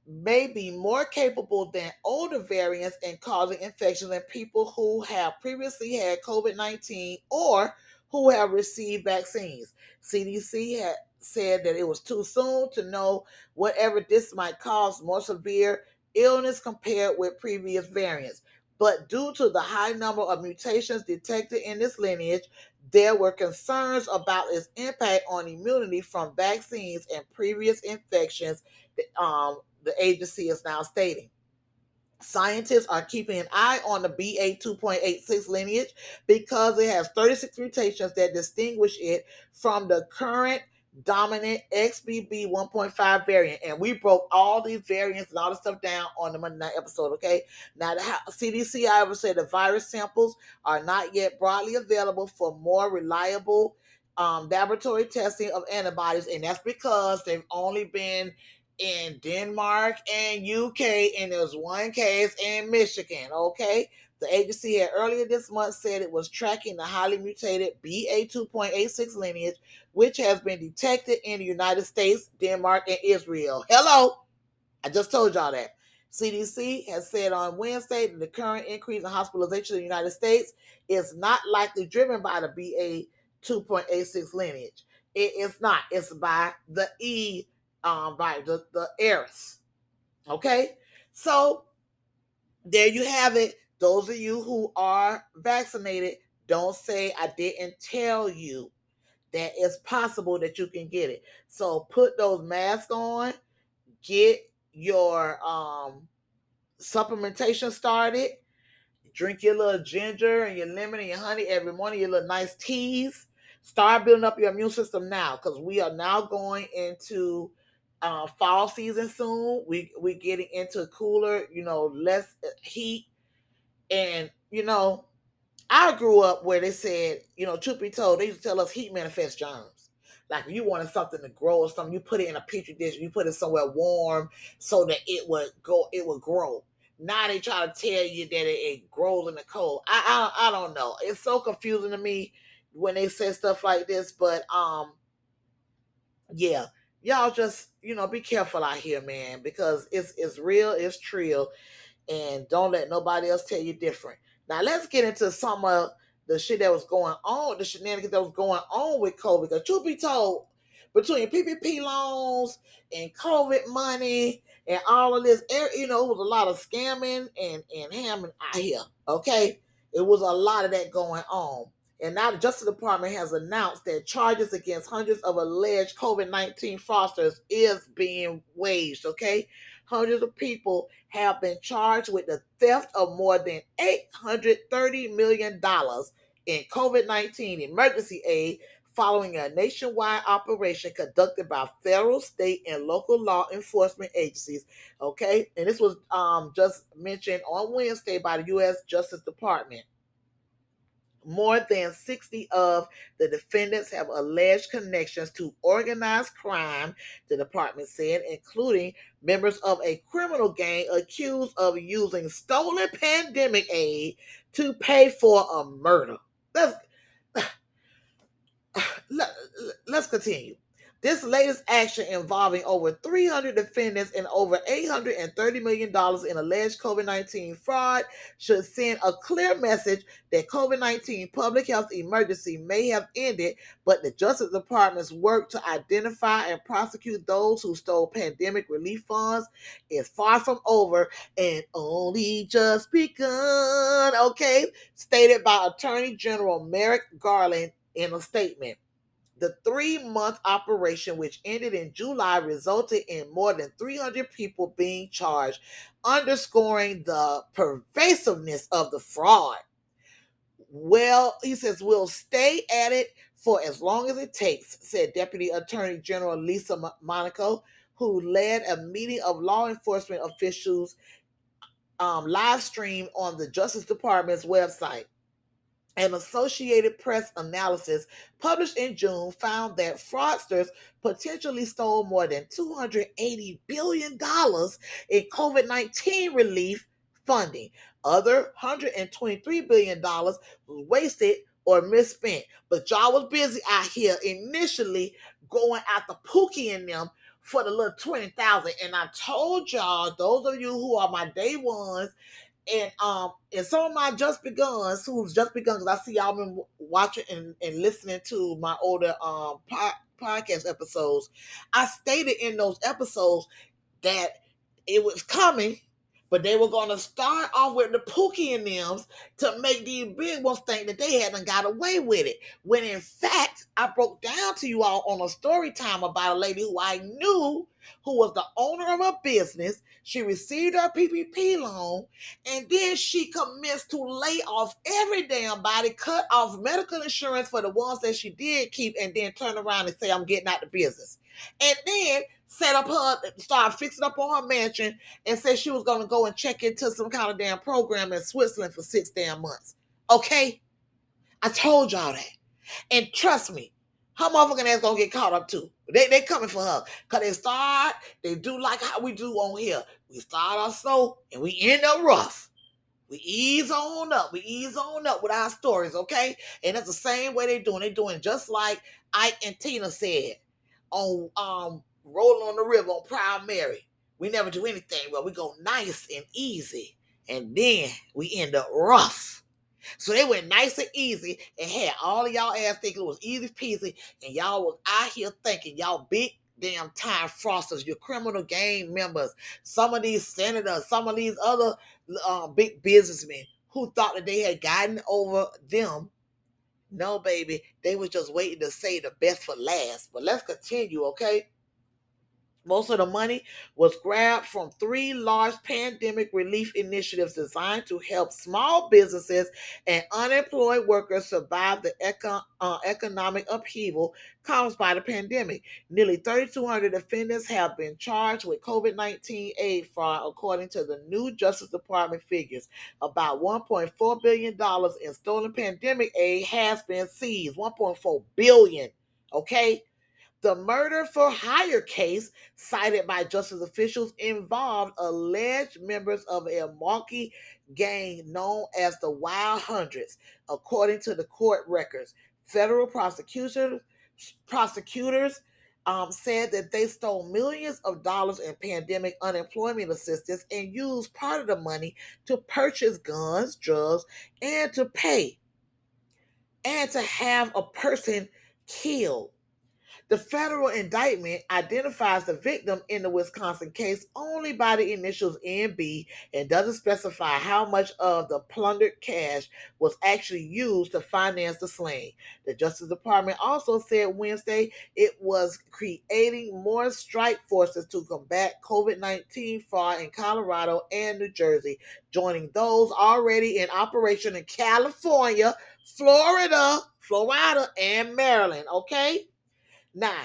may be more capable than older variants in causing infections in people who have previously had COVID 19 or who have received vaccines. CDC had said that it was too soon to know whatever this might cause more severe illness compared with previous variants. But due to the high number of mutations detected in this lineage, there were concerns about its impact on immunity from vaccines and previous infections, um, the agency is now stating. Scientists are keeping an eye on the BA 2.86 lineage because it has 36 mutations that distinguish it from the current dominant XBB 1.5 variant. And we broke all these variants and all the stuff down on the Monday night episode. Okay. Now, the CDC, I would say the virus samples are not yet broadly available for more reliable um, laboratory testing of antibodies. And that's because they've only been in Denmark and UK, and there's one case in Michigan. Okay. The agency had earlier this month said it was tracking the highly mutated BA 2.86 lineage, which has been detected in the United States, Denmark, and Israel. Hello, I just told y'all that. CDC has said on Wednesday that the current increase in hospitalization in the United States is not likely driven by the BA 2.86 lineage. It is not. It's by the E, um, by the, the Eris. Okay? So there you have it. Those of you who are vaccinated, don't say I didn't tell you that it's possible that you can get it. So put those masks on, get your um supplementation started, drink your little ginger and your lemon and your honey every morning, your little nice teas. Start building up your immune system now because we are now going into uh, fall season soon. We we're getting into cooler, you know, less uh, heat and, you know, I grew up where they said, you know, truth be told, they used to tell us heat manifests germs. Like if you wanted something to grow or something, you put it in a petri dish, you put it somewhere warm so that it would go, it would grow. Now they try to tell you that it, it grows in the cold. I, I I don't know. It's so confusing to me when they say stuff like this, but um, yeah, y'all just you know be careful out here, man, because it's it's real, it's true, and don't let nobody else tell you different. Now let's get into some of the shit that was going on, the shenanigans that was going on with COVID. Because truth be told, between PPP loans and COVID money and all of this, er, you know, it was a lot of scamming and and hamming out here. Okay, it was a lot of that going on. And now the Justice Department has announced that charges against hundreds of alleged COVID 19 fraudsters is being waged. Okay, hundreds of people have been charged with the theft of more than $830 million in COVID 19 emergency aid following a nationwide operation conducted by federal, state, and local law enforcement agencies. Okay, and this was um, just mentioned on Wednesday by the U.S. Justice Department. More than 60 of the defendants have alleged connections to organized crime, the department said, including members of a criminal gang accused of using stolen pandemic aid to pay for a murder. That's let, let's continue. This latest action involving over 300 defendants and over $830 million in alleged COVID 19 fraud should send a clear message that COVID 19 public health emergency may have ended, but the Justice Department's work to identify and prosecute those who stole pandemic relief funds is far from over and only just begun. Okay, stated by Attorney General Merrick Garland in a statement. The three month operation, which ended in July, resulted in more than 300 people being charged, underscoring the pervasiveness of the fraud. Well, he says, we'll stay at it for as long as it takes, said Deputy Attorney General Lisa Monaco, who led a meeting of law enforcement officials um, live stream on the Justice Department's website. An Associated Press analysis published in June found that fraudsters potentially stole more than $280 billion in COVID 19 relief funding. Other $123 billion was wasted or misspent. But y'all was busy out here initially going after Pookie and them for the little 20,000. And I told y'all, those of you who are my day ones and um and some of my just beguns who's just begun because I see y'all been watching and, and listening to my older um po- podcast episodes. I stated in those episodes that it was coming but they were going to start off with the Pookie and them to make these big ones think that they hadn't got away with it. When in fact, I broke down to you all on a story time about a lady who I knew who was the owner of a business. She received her PPP loan and then she commenced to lay off every damn body, cut off medical insurance for the ones that she did keep, and then turn around and say, I'm getting out the business. And then set up her, start fixing up on her mansion, and said she was going to go and check into some kind of damn program in Switzerland for six damn months. Okay? I told y'all that. And trust me, her motherfucking ass gonna get caught up too. They they coming for her. Cause they start, they do like how we do on here. We start off slow and we end up rough. We ease on up. We ease on up with our stories, okay? And that's the same way they doing. They doing just like Ike and Tina said on um rolling on the river on Proud Mary. We never do anything, but we go nice and easy. And then we end up rough. So they went nice and easy and had all of y'all ass thinking it was easy peasy. And y'all was out here thinking y'all big damn time frosters, your criminal gang members, some of these senators, some of these other uh, big businessmen who thought that they had gotten over them. No, baby, they was just waiting to say the best for last. But let's continue, okay? Most of the money was grabbed from three large pandemic relief initiatives designed to help small businesses and unemployed workers survive the eco- uh, economic upheaval caused by the pandemic. Nearly 3,200 defendants have been charged with COVID 19 aid fraud, according to the new Justice Department figures. About $1.4 billion in stolen pandemic aid has been seized. 1.4 billion. Okay? The murder for hire case cited by justice officials involved alleged members of a Milwaukee gang known as the Wild Hundreds, according to the court records. Federal prosecutors prosecutors um, said that they stole millions of dollars in pandemic unemployment assistance and used part of the money to purchase guns, drugs, and to pay and to have a person killed. The federal indictment identifies the victim in the Wisconsin case only by the initials NB and doesn't specify how much of the plundered cash was actually used to finance the slaying. The Justice Department also said Wednesday it was creating more strike forces to combat COVID 19 fraud in Colorado and New Jersey, joining those already in operation in California, Florida, Florida, and Maryland. Okay? Now,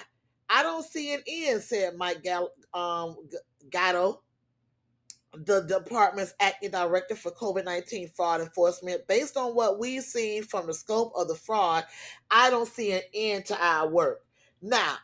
I don't see an end, said Mike Gal- um, Galdo, the department's acting director for COVID 19 fraud enforcement. Based on what we've seen from the scope of the fraud, I don't see an end to our work. Now,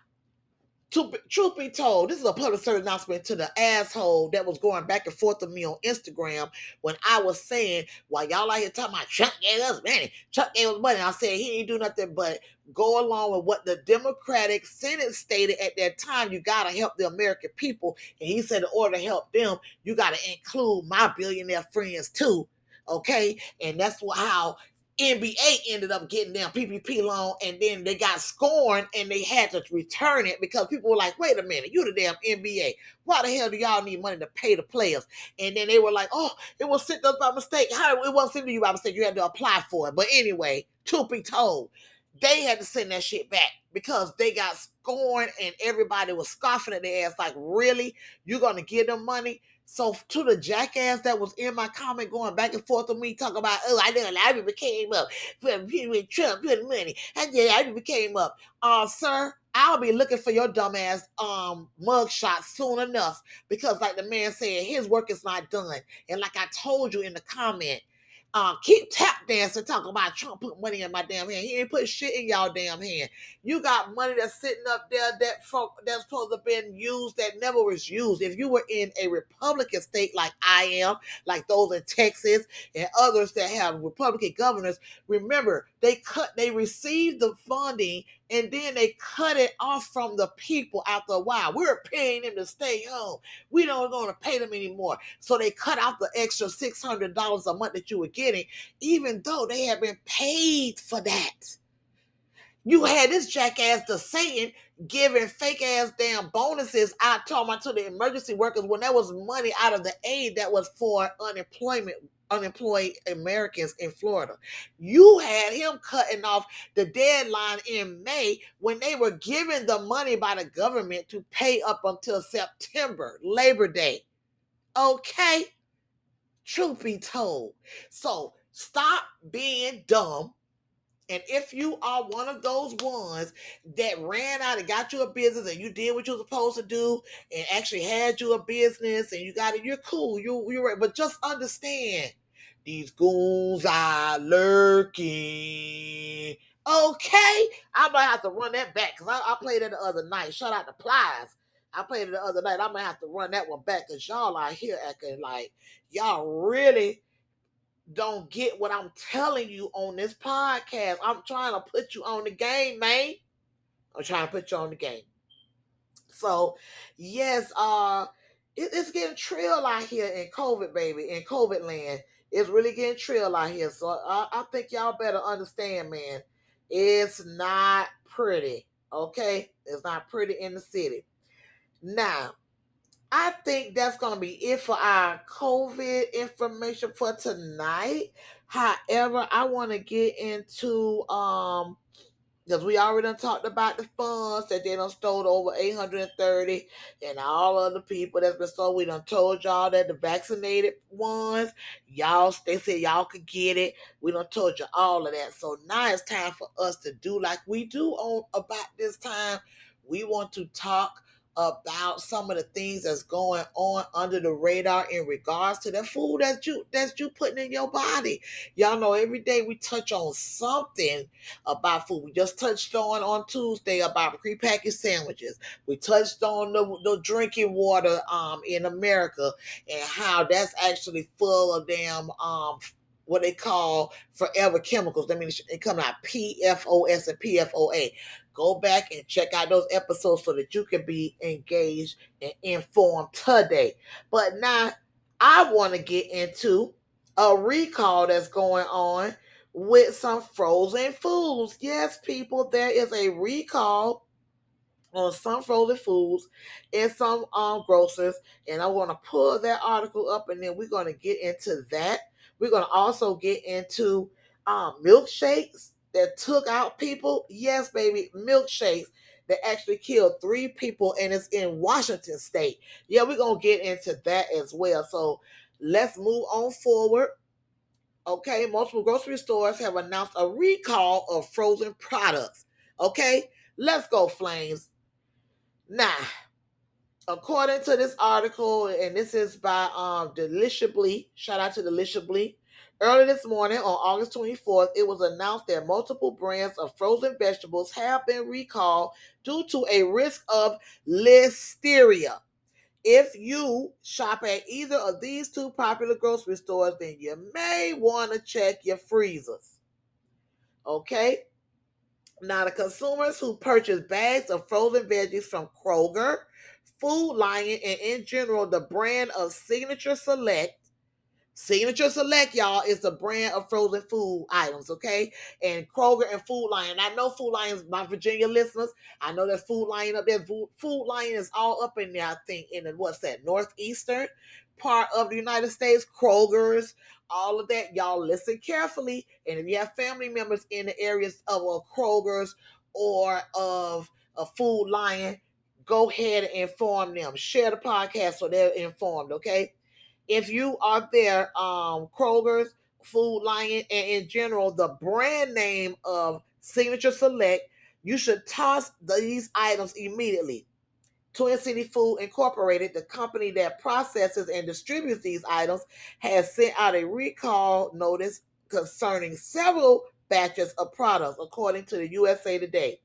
to truth be told, this is a public service announcement to the asshole that was going back and forth with me on Instagram when I was saying, while y'all out here talking about Chuck gave us money, Chuck gave us money. I said he ain't do nothing but go along with what the Democratic Senate stated at that time. You gotta help the American people. And he said, in order to help them, you gotta include my billionaire friends too. Okay. And that's how NBA ended up getting them PPP loan and then they got scorned and they had to return it because people were like, wait a minute, you the damn NBA. Why the hell do y'all need money to pay the players? And then they were like, oh, it was sent us by mistake. How it wasn't sent to you by mistake. You had to apply for it. But anyway, truth be told, they had to send that shit back because they got scorned and everybody was scoffing at their ass like, really? You're gonna give them money? So to the jackass that was in my comment going back and forth with me talking about, oh, I didn't I people came up with Trump putting money. And then I people came up. Uh, sir, I'll be looking for your dumbass um mugshot soon enough because like the man said, his work is not done. And like I told you in the comment, uh, keep tap dancing talking about Trump put money in my damn hand. He ain't put shit in y'all damn hand. You got money that's sitting up there that folk that's supposed to have been used that never was used. If you were in a Republican state like I am, like those in Texas and others that have Republican governors, remember they cut they received the funding and then they cut it off from the people after a while. We are paying them to stay home. We don't going to pay them anymore. So they cut out the extra $600 a month that you were getting, even though they had been paid for that. You had this jackass the saying giving fake ass damn bonuses out talking to the emergency workers when there was money out of the aid that was for unemployment unemployed Americans in Florida. You had him cutting off the deadline in May when they were given the money by the government to pay up until September, Labor Day. Okay? Truth be told. So stop being dumb and if you are one of those ones that ran out and got you a business and you did what you were supposed to do and actually had you a business and you got it, you're cool. You you're right. But just understand these goons are lurking. Okay. I might have to run that back because I, I, played it the other night. Shout out to Plies. I played it the other night. I might have to run that one back because y'all are here acting like y'all really don't get what I'm telling you on this podcast. I'm trying to put you on the game, man. I'm trying to put you on the game. So, yes, uh, it, it's getting trill out here in COVID, baby, in COVID land. It's really getting trill out here. So I, I think y'all better understand, man. It's not pretty. Okay? It's not pretty in the city. Now, I think that's going to be it for our COVID information for tonight. However, I want to get into um because we already talked about the funds that they done stole over 830 and all other people that's been stolen. We done told y'all that the vaccinated ones, y'all they said y'all could get it. We done told you all of that. So now it's time for us to do like we do on about this time. We want to talk about some of the things that's going on under the radar in regards to the food that you that you putting in your body. Y'all know every day we touch on something about food. We just touched on on Tuesday about prepackaged sandwiches. We touched on the, the drinking water um in America and how that's actually full of damn um what they call forever chemicals. That means it come out PFOS and PFOA. Go back and check out those episodes so that you can be engaged and informed today. But now I want to get into a recall that's going on with some frozen foods. Yes, people, there is a recall on some frozen foods and some um grocers, and I want to pull that article up, and then we're going to get into that. We're going to also get into um milkshakes that took out people. Yes, baby, milkshakes that actually killed three people, and it's in Washington State. Yeah, we're gonna get into that as well. So let's move on forward. Okay, multiple grocery stores have announced a recall of frozen products. Okay, let's go, Flames. Now, according to this article, and this is by um Deliciously, shout out to Deliciously Early this morning, on August 24th, it was announced that multiple brands of frozen vegetables have been recalled due to a risk of listeria. If you shop at either of these two popular grocery stores, then you may want to check your freezers. Okay? Now, the consumers who purchase bags of frozen veggies from Kroger, Food Lion, and in general, the brand of Signature Select Signature Select, y'all, is the brand of frozen food items, okay? And Kroger and Food Lion. I know Food Lion's my Virginia listeners. I know that Food Lion up there. Food, food Lion is all up in there, I think, in the, what's that, northeastern part of the United States. Kroger's, all of that. Y'all listen carefully. And if you have family members in the areas of a Kroger's or of a Food Lion, go ahead and inform them. Share the podcast so they're informed, okay? If you are there, um, Kroger's, Food Lion, and in general, the brand name of Signature Select, you should toss these items immediately. Twin City Food Incorporated, the company that processes and distributes these items, has sent out a recall notice concerning several batches of products, according to the USA Today.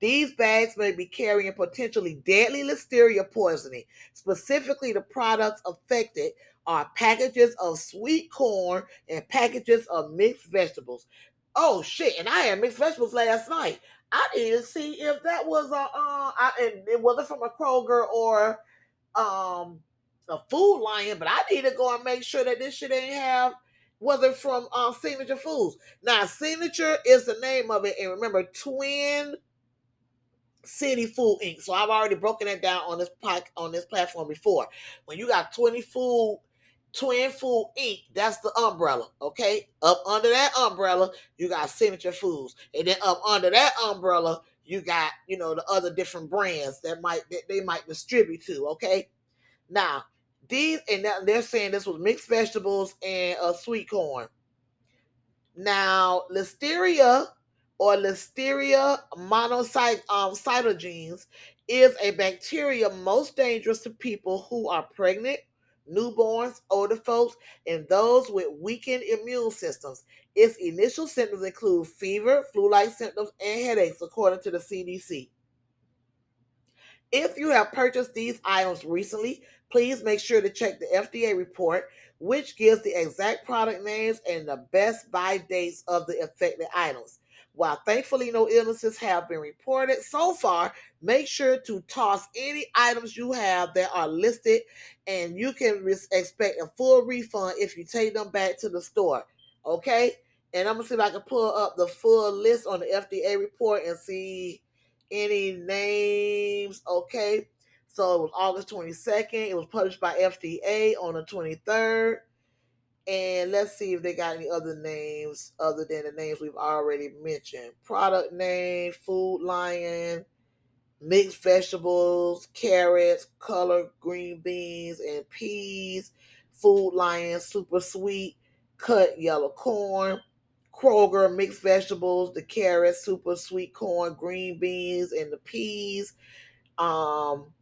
These bags may be carrying potentially deadly listeria poisoning. Specifically, the products affected are packages of sweet corn and packages of mixed vegetables. Oh shit! And I had mixed vegetables last night. I didn't see if that was a uh, I, and it wasn't from a Kroger or um a Food Lion, but I need to go and make sure that this shit ain't have whether from uh, Signature Foods. Now, Signature is the name of it, and remember, Twin City Food Inc. So I've already broken it down on this on this platform before. When you got 20 food Twin Food Inc. That's the umbrella. Okay. Up under that umbrella, you got Signature Foods. And then up under that umbrella, you got, you know, the other different brands that might that they might distribute to. Okay. Now, these and they're saying this was mixed vegetables and uh, sweet corn. Now, listeria or Listeria monocytogenes um, is a bacteria most dangerous to people who are pregnant, newborns, older folks, and those with weakened immune systems. Its initial symptoms include fever, flu like symptoms, and headaches, according to the CDC. If you have purchased these items recently, please make sure to check the FDA report, which gives the exact product names and the best buy dates of the affected items. While thankfully no illnesses have been reported so far, make sure to toss any items you have that are listed and you can expect a full refund if you take them back to the store. Okay? And I'm to see if I can pull up the full list on the FDA report and see any names. Okay? So it was August 22nd. It was published by FDA on the 23rd. And let's see if they got any other names other than the names we've already mentioned. Product name, Food Lion, mixed vegetables, carrots, colored green beans, and peas. Food Lion, super sweet, cut yellow corn. Kroger, mixed vegetables, the carrots, super sweet corn, green beans, and the peas. Um,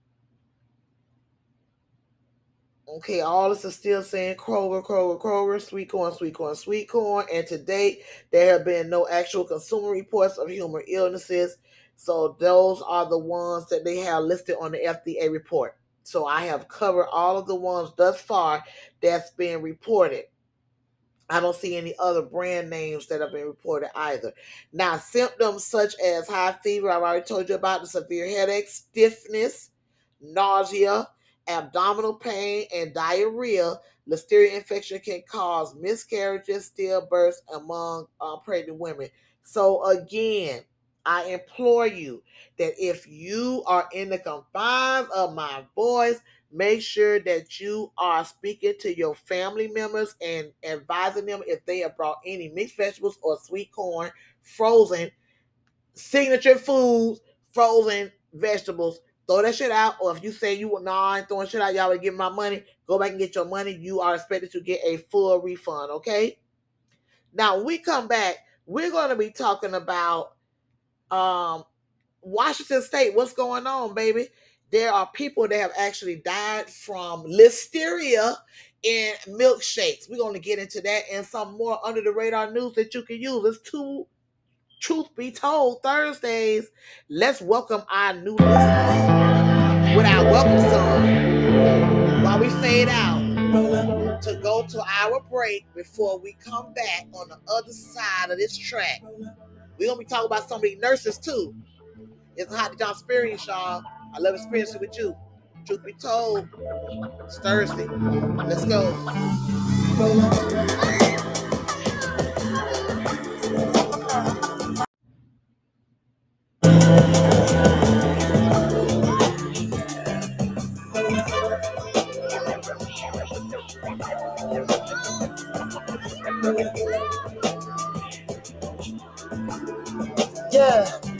Okay, all this is still saying Kroger, Kroger, Kroger, sweet corn, sweet corn, sweet corn. And to date, there have been no actual consumer reports of human illnesses. So those are the ones that they have listed on the FDA report. So I have covered all of the ones thus far that's been reported. I don't see any other brand names that have been reported either. Now, symptoms such as high fever, I've already told you about the severe headache, stiffness, nausea, abdominal pain, and diarrhea, listeria infection can cause miscarriages, stillbirths among uh, pregnant women. So, again, I implore you that if you are in the confines of my voice, make sure that you are speaking to your family members and advising them if they have brought any mixed vegetables or sweet corn, frozen, signature foods, frozen vegetables throw that shit out. Or if you say you I ain't throwing shit out, y'all would give my money. Go back and get your money. You are expected to get a full refund. Okay. Now when we come back, we're going to be talking about um Washington State. What's going on, baby? there are people that have actually died from listeria in milkshakes. We're going to get into that and some more under the radar news that you can use. It's two truth be told Thursdays. Let's welcome our new listeners with our welcome song while we fade out to go to our break before we come back on the other side of this track. We're gonna be talking about some of these nurses too. It's a Hot D John experience, y'all. I love experiencing with you. Truth be told, it's Thursday. Let's go. Yeah.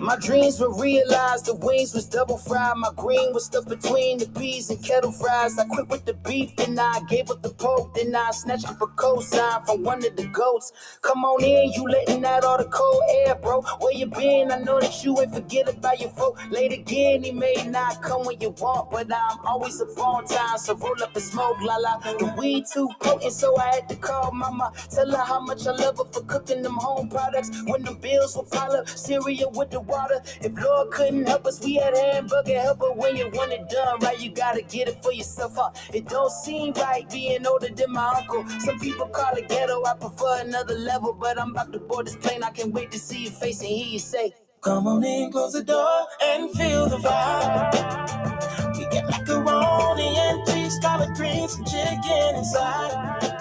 My dreams were realized, the wings was double fried. My green was stuck between the peas and kettle fries. I quit with the beef, then I gave up the pork. Then I snatched up a cosign from one of the goats. Come on in, you letting out all the cold air, bro. Where you been? I know that you ain't forget about your folk. Late again, he may not come when you want, but I'm always up on time. So roll up and smoke, la la. The weed too potent, so I had to call mama. Tell her how much I love her for cooking them home products. When the bills will pile up, cereal with the water. If Lord couldn't help us, we had hamburger helper. When you want it done right, you gotta get it for yourself. Huh? It don't seem right being older than my uncle. Some people call it ghetto. I prefer another level, but I'm about to board this plane. I can't wait to see your face and hear you say. Come on in, close the door, and feel the vibe. We get macaroni and cheese, collard greens, and chicken inside.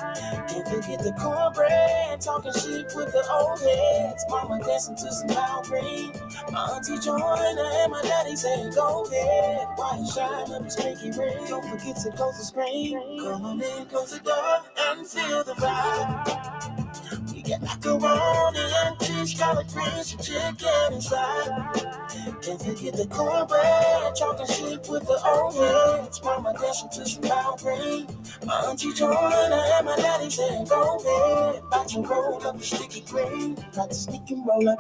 Can't the cornbread, talking shit with the old heads. Mama dancing to some loud green. My auntie her and my daddy said, Go ahead. Why shine up, make it rain. Don't forget to close the screen. Come on in, close the door, and feel the vibe. Get macaroni and cheese, collard greens, and chicken inside. Can't forget the cornbread, talking shit with the heads. Mama dancing to some loud green. My auntie her and my daddy said, Go ahead. About to roll up the sticky green. To sneak and roll up.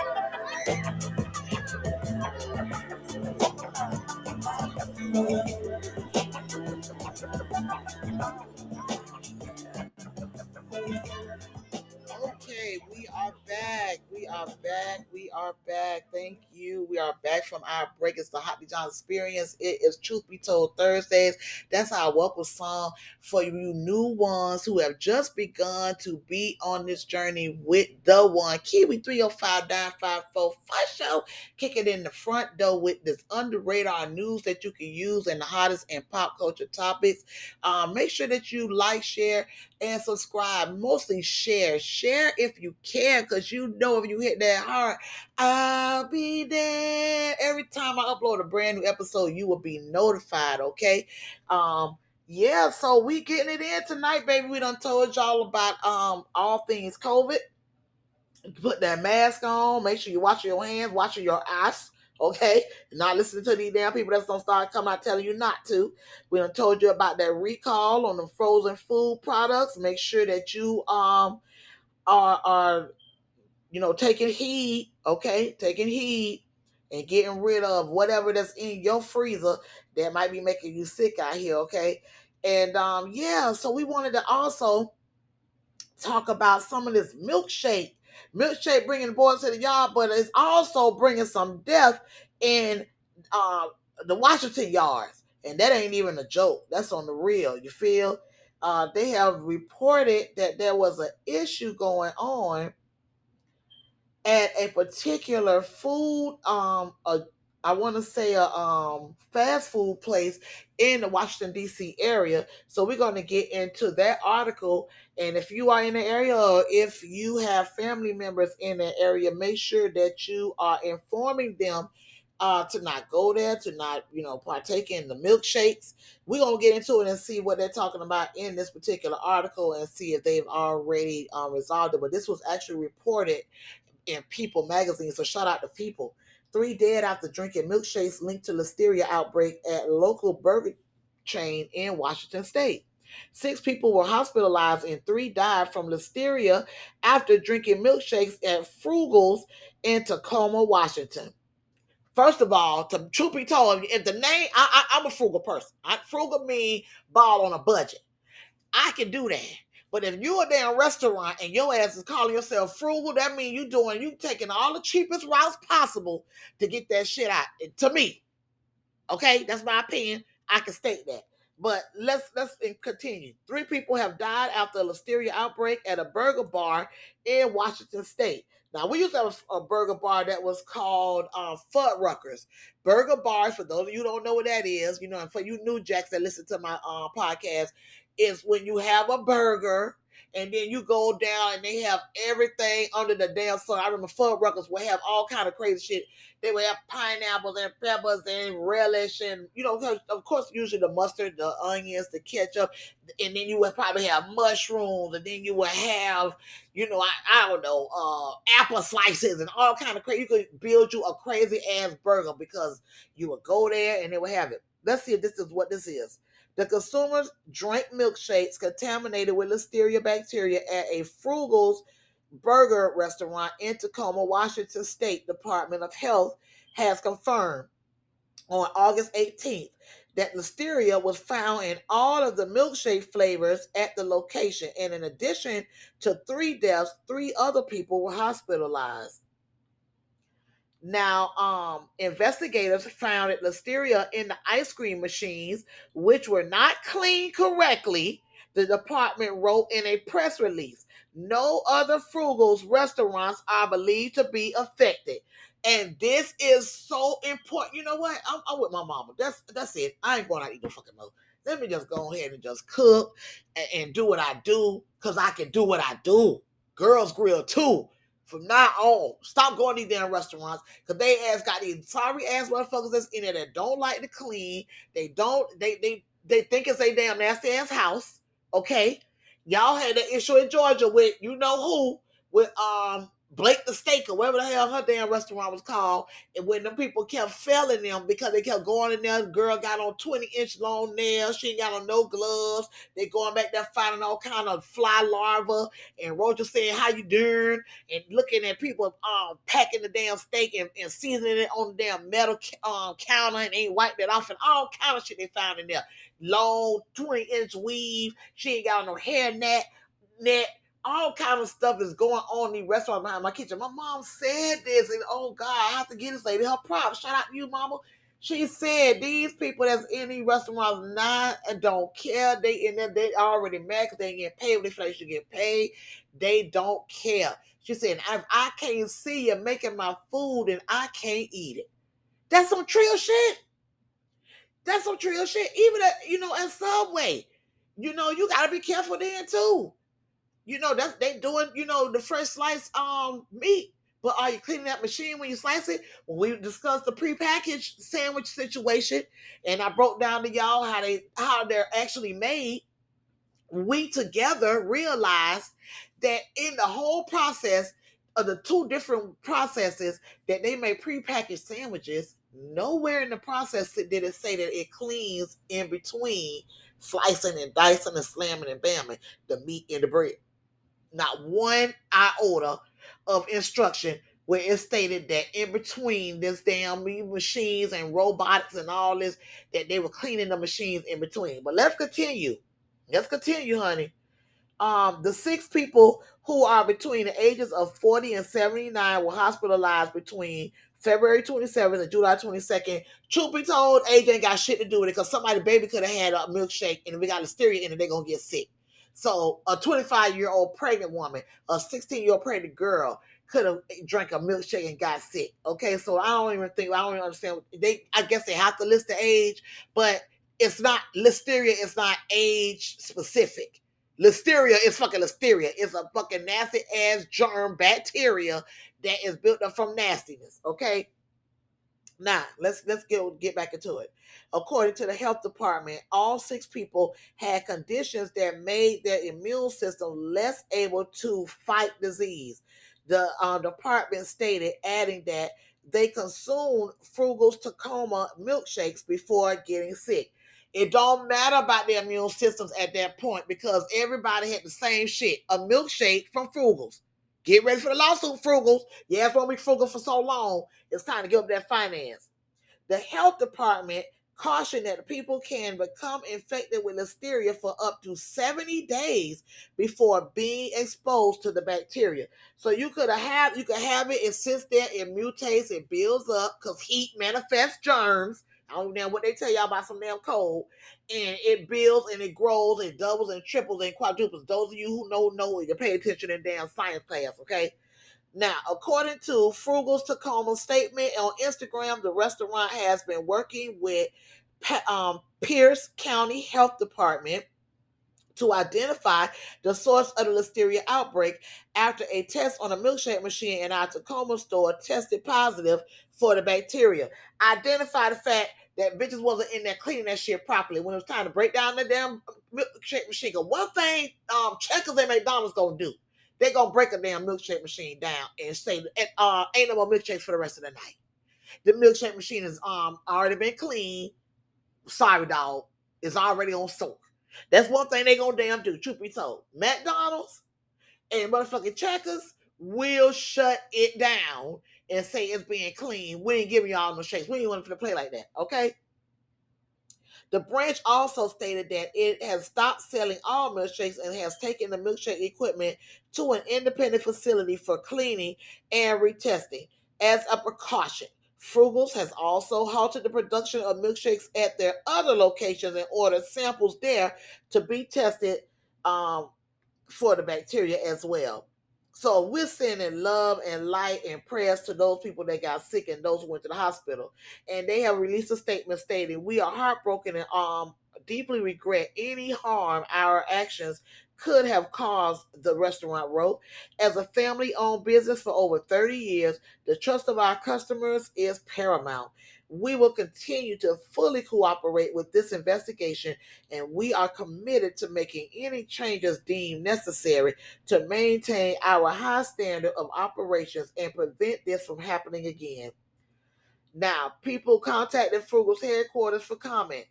Okay, back. Are back. We are back. Thank you. We are back from our break. It's the Hot D John Experience. It is Truth Be Told Thursdays. That's our welcome song for you new ones who have just begun to be on this journey with the one. Kiwi 305 First show. Kick it in the front door with this under radar news that you can use in the hottest and pop culture topics. Um, make sure that you like, share, and subscribe. Mostly share. Share if you can, because you know if you hit that heart, I'll be there. Every time I upload a brand new episode, you will be notified, okay? Um, yeah, so we getting it in tonight, baby. We done told y'all about um all things COVID. Put that mask on, make sure you wash your hands, wash your eyes. Okay, not listening to these damn people that's gonna start coming out telling you not to. We done told you about that recall on the frozen food products. Make sure that you um are are you know taking heed, okay, taking heed and getting rid of whatever that's in your freezer that might be making you sick out here, okay? And um yeah, so we wanted to also talk about some of this milkshake. Milkshake bringing the boys to the yard, but it's also bringing some death in uh, the Washington yards. And that ain't even a joke. That's on the real. You feel? Uh, they have reported that there was an issue going on at a particular food um a I want to say a um fast food place in the Washington D.C. area. So we're going to get into that article. And if you are in the area, or if you have family members in the area, make sure that you are informing them uh, to not go there, to not you know partake in the milkshakes. We're gonna get into it and see what they're talking about in this particular article and see if they've already uh, resolved it. But this was actually reported in People magazine. So shout out to People. Three dead after drinking milkshakes linked to listeria outbreak at local burger chain in Washington State. Six people were hospitalized and three died from listeria after drinking milkshakes at Frugal's in Tacoma, Washington. First of all, to truth be told, if the name, I, am a frugal person. I, frugal mean ball on a budget. I can do that. But if you're a damn restaurant and your ass is calling yourself frugal, that means you doing you taking all the cheapest routes possible to get that shit out. To me, okay, that's my opinion. I can state that. But let's let's continue. Three people have died after a listeria outbreak at a burger bar in Washington State. Now we used to have a, a burger bar that was called uh, Fuddruckers. Burger bars, for those of you don't know what that is, you know, and for you new jacks that listen to my uh, podcast, is when you have a burger and then you go down and they have everything under the damn sun. I remember Fuddruckers would have all kind of crazy shit. They would have pineapples and peppers and relish and you know, of course, usually the mustard, the onions, the ketchup, and then you would probably have mushrooms, and then you would have, you know, I, I don't know, uh, apple slices and all kind of crazy. You could build you a crazy ass burger because you would go there and they would have it. Let's see if this is what this is. The consumers drank milkshakes contaminated with listeria bacteria at a Frugal's burger restaurant in Tacoma, Washington State Department of Health has confirmed on August 18th that listeria was found in all of the milkshake flavors at the location. And in addition to three deaths, three other people were hospitalized. Now, um, investigators found listeria in the ice cream machines, which were not cleaned correctly, the department wrote in a press release. No other Frugals restaurants are believed to be affected. And this is so important. You know what? I'm, I'm with my mama. That's that's it. I ain't going out eat no fucking more. Let me just go ahead and just cook and, and do what I do because I can do what I do. Girls Grill too from now on, stop going to these damn restaurants because they ass got these sorry ass motherfuckers that's in there that don't like to clean. They don't. They they they think it's a damn nasty ass house. Okay, y'all had that issue in Georgia with you know who with um Blake the Steak or whatever the hell her damn restaurant was called. And when the people kept failing them because they kept going in there, the girl got on 20 inch long nails. She ain't got on no gloves. They going back there finding all kind of fly larvae. And Roger saying, how you doing? And looking at people um packing the damn steak and, and seasoning it on the damn metal um, counter and ain't wiped it off and all kind of shit they found in there. Long 20 inch weave. She ain't got no hair net. net all kind of stuff is going on in the restaurant behind my kitchen. My mom said this, and oh God, I have to get this lady her props. Shout out to you, mama. She said these people that's in these restaurants not and don't care. They in there, they already mad because they get paid what should get paid. They don't care. She said, if I can't see you making my food and I can't eat it. That's some trill shit. That's some trill shit. Even at, you know, at Subway, you know, you gotta be careful then too. You know, that's they doing, you know, the fresh slice um meat. But are you cleaning that machine when you slice it? When we discussed the prepackaged sandwich situation, and I broke down to y'all how they how they're actually made, we together realized that in the whole process of the two different processes that they make prepackaged sandwiches, nowhere in the process did it say that it cleans in between slicing and dicing and slamming and bamming the meat and the bread not one iota of instruction where it stated that in between this damn machines and robotics and all this, that they were cleaning the machines in between. But let's continue. Let's continue, honey. Um, the six people who are between the ages of 40 and 79 were hospitalized between February 27th and July 22nd. Truth be told, AJ ain't got shit to do with it because somebody baby could have had a milkshake and we got listeria in it, they're gonna get sick. So a 25 year old pregnant woman, a 16 year old pregnant girl could have drank a milkshake and got sick. Okay, so I don't even think I don't even understand. They I guess they have to list the age, but it's not listeria. It's not age specific. Listeria is fucking listeria. It's a fucking nasty ass germ bacteria that is built up from nastiness. Okay. Now let's let's get get back into it. According to the health department, all six people had conditions that made their immune system less able to fight disease. The uh, department stated, adding that they consumed Frugal's Tacoma milkshakes before getting sick. It don't matter about their immune systems at that point because everybody had the same shit. A milkshake from Frugals. Get ready for the lawsuit, Frugals. You have to be frugal for so long. It's time to give up that finance. The health department cautioned that people can become infected with listeria for up to 70 days before being exposed to the bacteria. So you could have you could have it, it sits there, it mutates, it builds up because heat manifests germs. I don't know what they tell y'all about some damn cold, and it builds and it grows, and doubles and triples and quadruples. Those of you who know know you pay attention in damn science class, okay? Now, according to Frugal's Tacoma statement on Instagram, the restaurant has been working with um, Pierce County Health Department to identify the source of the listeria outbreak after a test on a milkshake machine in our Tacoma store tested positive for the bacteria. Identify the fact that bitches wasn't in there cleaning that shit properly when it was time to break down the damn milkshake machine. One thing um, Checkers and McDonald's gonna do they're gonna break a damn milkshake machine down and say, uh, ain't no more milkshakes for the rest of the night. The milkshake machine is um already been cleaned. Sorry, dog. It's already on store. That's one thing they gonna damn do. Truth be told, McDonald's and motherfucking Checkers will shut it down and say it's being clean. We ain't giving y'all no shakes. We ain't want to play like that. Okay. The branch also stated that it has stopped selling all milkshakes and has taken the milkshake equipment to an independent facility for cleaning and retesting as a precaution. Frugals has also halted the production of milkshakes at their other locations and ordered samples there to be tested um, for the bacteria as well. So we're sending love and light and prayers to those people that got sick and those who went to the hospital. And they have released a statement stating, "We are heartbroken and um deeply regret any harm our actions could have caused." The restaurant wrote, "As a family-owned business for over 30 years, the trust of our customers is paramount." We will continue to fully cooperate with this investigation, and we are committed to making any changes deemed necessary to maintain our high standard of operations and prevent this from happening again. Now, people contacted Frugal's headquarters for comment.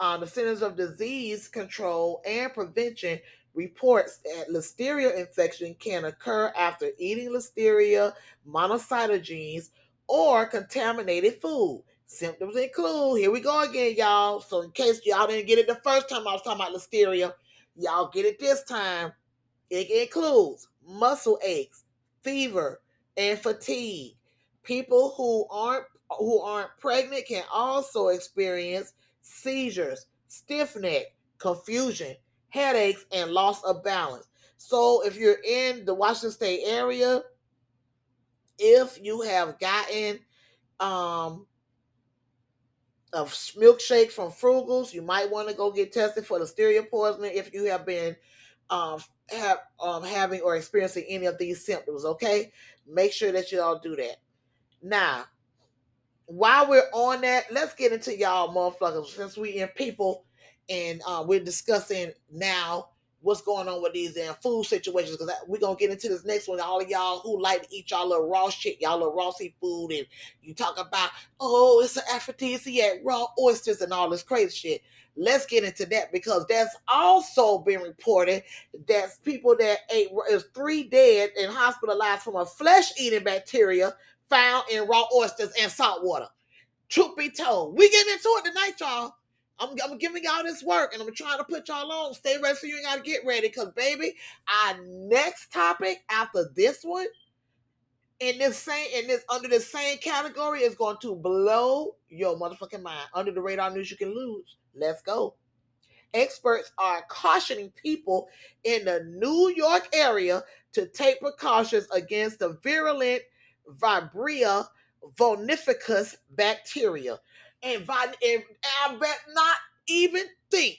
Uh, the Centers of Disease Control and Prevention reports that listeria infection can occur after eating listeria monocytogenes or contaminated food. Symptoms include, here we go again, y'all. So, in case y'all didn't get it the first time I was talking about listeria, y'all get it this time. It includes muscle aches, fever, and fatigue. People who aren't who aren't pregnant can also experience seizures, stiff neck, confusion, headaches, and loss of balance. So, if you're in the Washington State area, if you have gotten um a milkshake from Frugals, you might want to go get tested for the listeria poisoning if you have been um have um having or experiencing any of these symptoms. Okay, make sure that you all do that. Now, while we're on that, let's get into y'all motherfuckers since we in people and uh, we're discussing now what's going on with these damn food situations because we're gonna get into this next one. All of y'all who like to eat y'all little raw shit, y'all little raw seafood, and you talk about oh, it's an aphrodisiac, raw oysters, and all this crazy shit. Let's get into that because that's also been reported that people that ate is three dead and hospitalized from a flesh-eating bacteria found in raw oysters and salt water. Truth be told, we get into it tonight, y'all. I'm, I'm giving y'all this work and I'm trying to put y'all on. Stay ready so you ain't gotta get ready. Cause baby, our next topic after this one in this same in this under the same category is going to blow your motherfucking mind. Under the radar news you can lose. Let's go. Experts are cautioning people in the New York area to take precautions against the virulent Vibria vulnificus bacteria and, and I bet not even think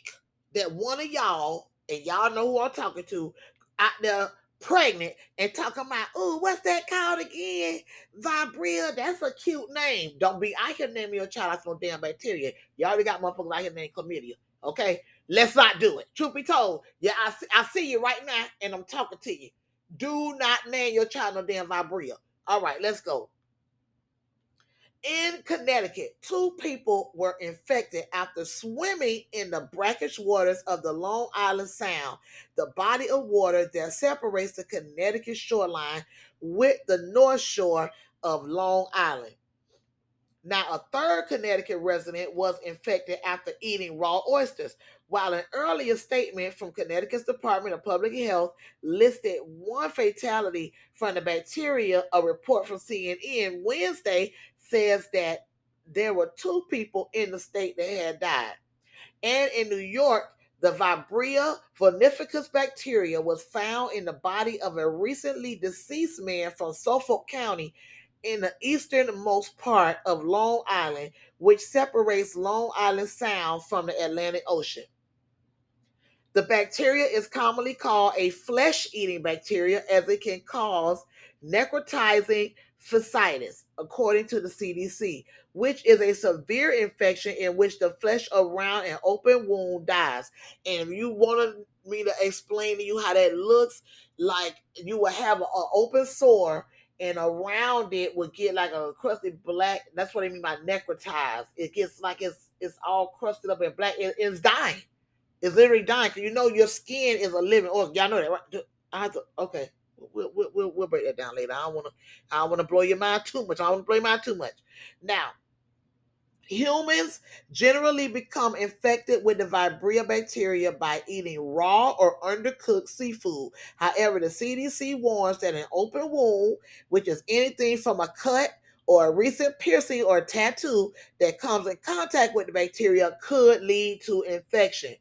that one of y'all, and y'all know who I'm talking to, out there pregnant and talking about, oh, what's that called again? Vibria. That's a cute name. Don't be I can name your child after no damn bacteria. You already got motherfuckers out here named chlamydia. Okay? Let's not do it. Truth be told, yeah, I see, I see you right now and I'm talking to you. Do not name your child no damn Vibria. All right, let's go. In Connecticut, two people were infected after swimming in the brackish waters of the Long Island Sound, the body of water that separates the Connecticut shoreline with the north shore of Long Island. Now, a third Connecticut resident was infected after eating raw oysters, while an earlier statement from Connecticut's Department of Public Health listed one fatality from the bacteria. A report from CNN Wednesday says that there were two people in the state that had died. And in New York, the Vibria vulnificus bacteria was found in the body of a recently deceased man from Suffolk County in the easternmost part of Long Island, which separates Long Island Sound from the Atlantic Ocean. The bacteria is commonly called a flesh eating bacteria as it can cause necrotizing fasciitis, according to the CDC, which is a severe infection in which the flesh around an open wound dies. And if you wanted me to explain to you how that looks, like you will have an open sore and around it would get like a crusty black. That's what I mean by necrotized. It gets like it's it's all crusted up and black. It, it's dying. It's literally dying. Cause you know your skin is a living organ. Y'all know that, right? I have to. Okay, we'll we'll, we'll, break that down later. I don't want to. I don't want to blow your mind too much. I don't want to blow your mind too much. Now, Humans generally become infected with the Vibria bacteria by eating raw or undercooked seafood. However, the CDC warns that an open wound, which is anything from a cut or a recent piercing or tattoo that comes in contact with the bacteria, could lead to infection.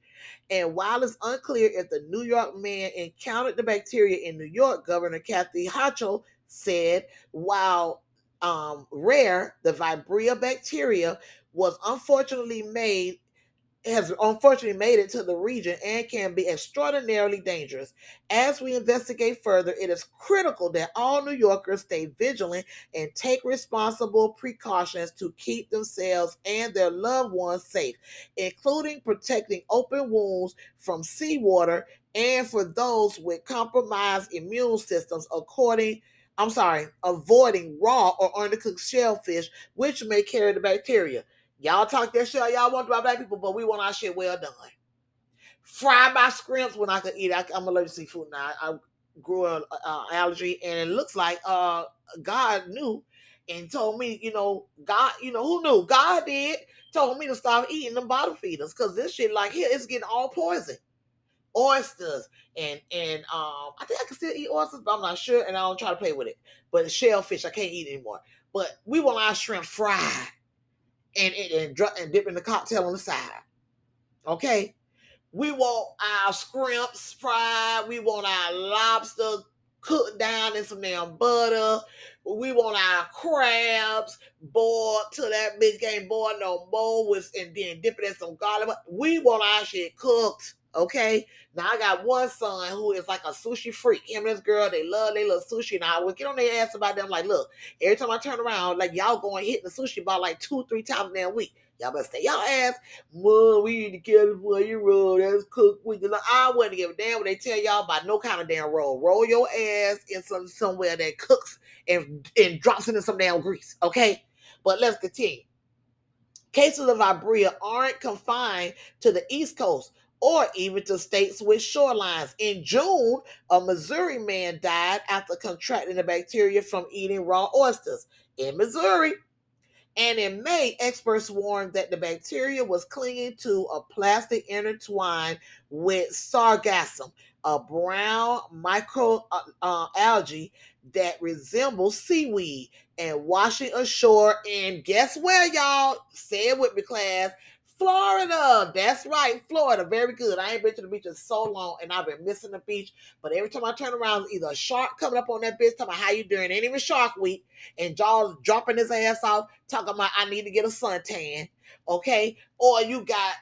And while it's unclear if the New York man encountered the bacteria in New York, Governor Kathy Hochul said, while um, rare, the Vibria bacteria was unfortunately made has unfortunately made it to the region and can be extraordinarily dangerous. As we investigate further, it is critical that all New Yorkers stay vigilant and take responsible precautions to keep themselves and their loved ones safe, including protecting open wounds from seawater and for those with compromised immune systems, according I'm sorry, avoiding raw or undercooked shellfish, which may carry the bacteria. Y'all talk that shit y'all want about black people, but we want our shit well done. Fry my scrimps when I can eat. I, am allergic to seafood now. I, grew an uh, allergy, and it looks like uh, God knew and told me, you know, God, you know, who knew? God did. Told me to stop eating them bottle feeders because this shit, like here, it's getting all poison. Oysters and and um, I think I can still eat oysters, but I'm not sure, and I don't try to play with it. But shellfish, I can't eat anymore. But we want our shrimp fried and and, and, and dip in the cocktail on the side. Okay, we want our scrimps fried. We want our lobster cooked down in some damn butter. We want our crabs boiled till that bitch can't boil no more with and then dip it in some garlic. We want our shit cooked. Okay. Now I got one son who is like a sushi freak. Him and his girl, they love they love sushi. Now I would get on their ass about them. Like, look, every time I turn around, like y'all going hit the sushi bar like two, three times a week. Y'all better stay y'all ass. Mom, we need to your roll. That's cooked with the I wouldn't give a damn what they tell y'all about no kind of damn roll. Roll your ass in some somewhere that cooks and, and drops into some damn grease. Okay? But let's continue. Cases of Vibria aren't confined to the East Coast or even to states with shorelines. In June, a Missouri man died after contracting the bacteria from eating raw oysters in Missouri. And in May, experts warned that the bacteria was clinging to a plastic intertwined with sargassum, a brown microalgae uh, uh, that resembles seaweed, and washing ashore And guess where, y'all? Say it with me, class. Florida. That's right, Florida. Very good. I ain't been to the beach in so long, and I've been missing the beach. But every time I turn around, either a shark coming up on that bitch, talking about how you doing. Ain't even Shark Week, and Jaws dropping his ass off, talking about I need to get a suntan. Okay, or you got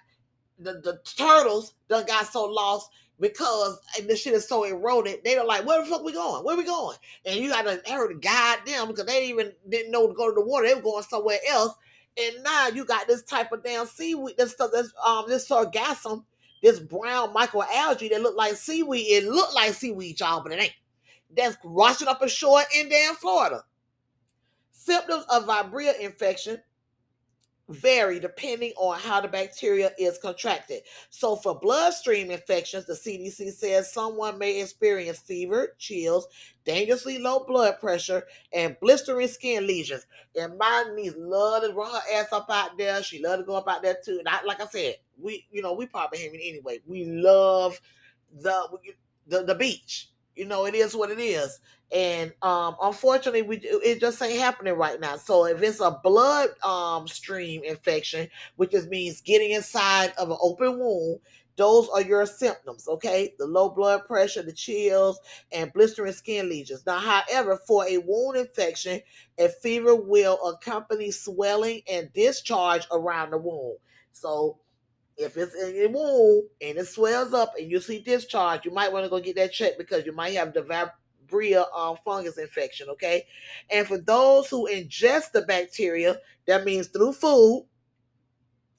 the the turtles that got so lost because the shit is so eroded. They were like, where the fuck we going? Where we going? And you got to hurry to guide them because they even didn't know to go to the water. They were going somewhere else and now you got this type of damn seaweed, this stuff, this um, this sargassum, this brown microalgae that look like seaweed. It look like seaweed, y'all, but it ain't. That's washing up ashore in damn Florida. Symptoms of vibria infection vary depending on how the bacteria is contracted. So, for bloodstream infections, the CDC says someone may experience fever, chills, dangerously low blood pressure, and blistering skin lesions. And my niece love to run her ass up out there. She love to go up out there too. I, like I said, we you know we probably having anyway. We love the the, the beach. You know, it is what it is. And um, unfortunately, we it just ain't happening right now. So if it's a blood um, stream infection, which just means getting inside of an open wound, those are your symptoms, okay? The low blood pressure, the chills, and blistering skin lesions. Now, however, for a wound infection, a fever will accompany swelling and discharge around the wound. So if it's in your wound and it swells up and you see discharge, you might want to go get that checked because you might have the Vibria um, fungus infection, okay? And for those who ingest the bacteria, that means through food,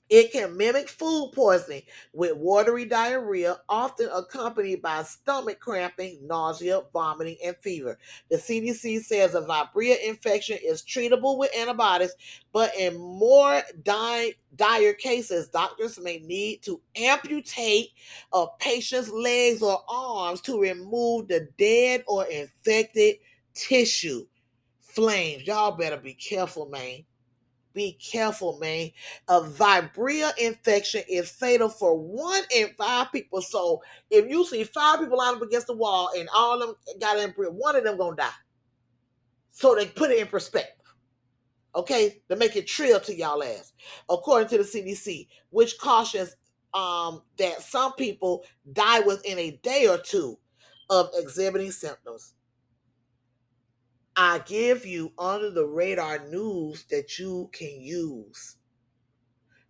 it can mimic food poisoning with watery diarrhea, often accompanied by stomach cramping, nausea, vomiting, and fever. The CDC says a Vibria infection is treatable with antibiotics, but in more di- dire cases, doctors may need to amputate a patient's legs or arms to remove the dead or infected tissue. Flames, y'all better be careful, man be careful, man. A vibria infection is fatal for one in five people. So if you see five people lined up against the wall and all of them got in, one of them gonna die. So they put it in perspective. Okay, to make it trill to y'all ass. According to the CDC, which cautions um, that some people die within a day or two of exhibiting symptoms. I give you under the radar news that you can use.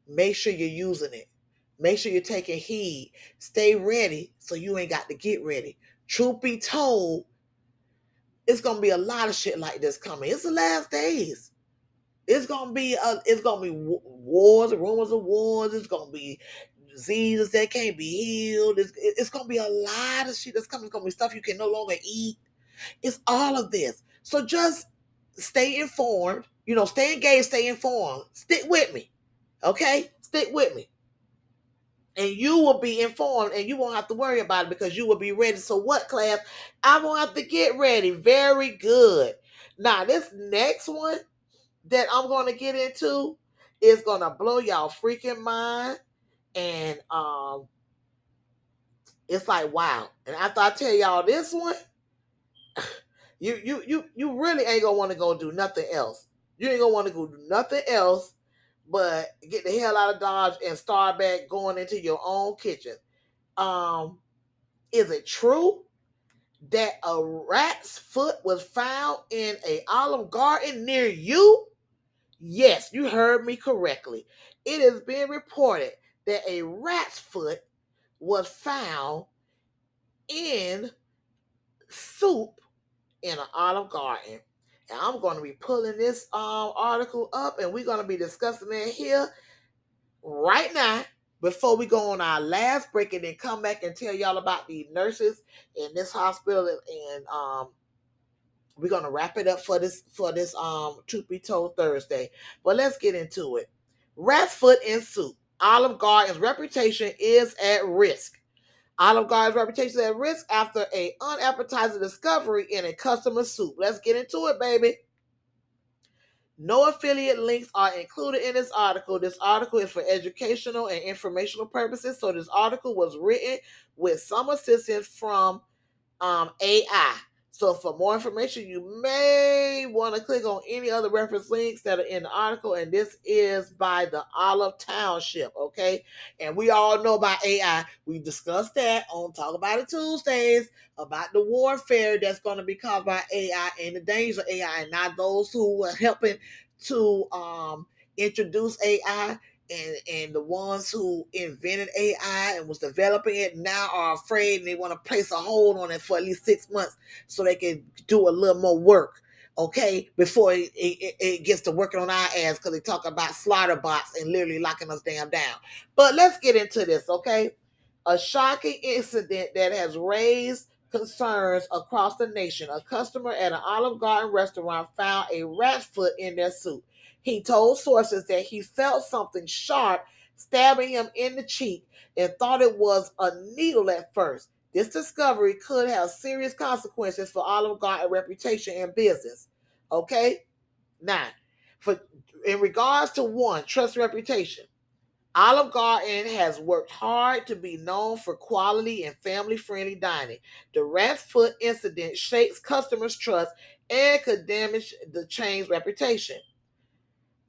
Make sure you're using it. Make sure you're taking heed. Stay ready so you ain't got to get ready. Truth be told, it's gonna be a lot of shit like this coming. It's the last days. It's gonna be a, it's gonna be wars, rumors of wars. It's gonna be diseases that can't be healed. It's, it's gonna be a lot of shit that's coming. It's gonna be stuff you can no longer eat. It's all of this. So just stay informed. You know, stay engaged, stay informed. Stick with me. Okay? Stick with me. And you will be informed and you won't have to worry about it because you will be ready. So, what class? I won't have to get ready. Very good. Now, this next one that I'm going to get into is going to blow y'all freaking mind. And um, it's like, wow. And after I tell y'all this one, you you you you really ain't gonna want to go do nothing else. You ain't gonna want to go do nothing else but get the hell out of Dodge and start back going into your own kitchen. Um, is it true that a rat's foot was found in a Olive Garden near you? Yes, you heard me correctly. It is being reported that a rat's foot was found in soup in an Olive Garden. And I'm going to be pulling this um, article up and we're going to be discussing it here right now before we go on our last break and then come back and tell y'all about the nurses in this hospital and um we're gonna wrap it up for this for this um truth be told Thursday. But let's get into it. Rat's foot in soup. Olive Garden's reputation is at risk. Olive Garden's reputation at risk after a unappetizing discovery in a customer soup. Let's get into it, baby. No affiliate links are included in this article. This article is for educational and informational purposes. So this article was written with some assistance from um, AI. So for more information, you may want to click on any other reference links that are in the article. And this is by the Olive Township, okay? And we all know about AI. We discussed that on Talk About It Tuesdays about the warfare that's going to be caused by AI and the danger of AI, and not those who were helping to um, introduce AI and and the ones who invented AI and was developing it now are afraid and they want to place a hold on it for at least six months so they can do a little more work, okay, before it, it, it gets to working on our ass because they talk about slaughter bots and literally locking us damn down. But let's get into this, okay? A shocking incident that has raised concerns across the nation. A customer at an Olive Garden restaurant found a rat's foot in their soup. He told sources that he felt something sharp stabbing him in the cheek and thought it was a needle at first. This discovery could have serious consequences for Olive Garden reputation and business. Okay? Now, for in regards to one, trust reputation. Olive Garden has worked hard to be known for quality and family friendly dining. The rat's foot incident shakes customers' trust and could damage the chain's reputation.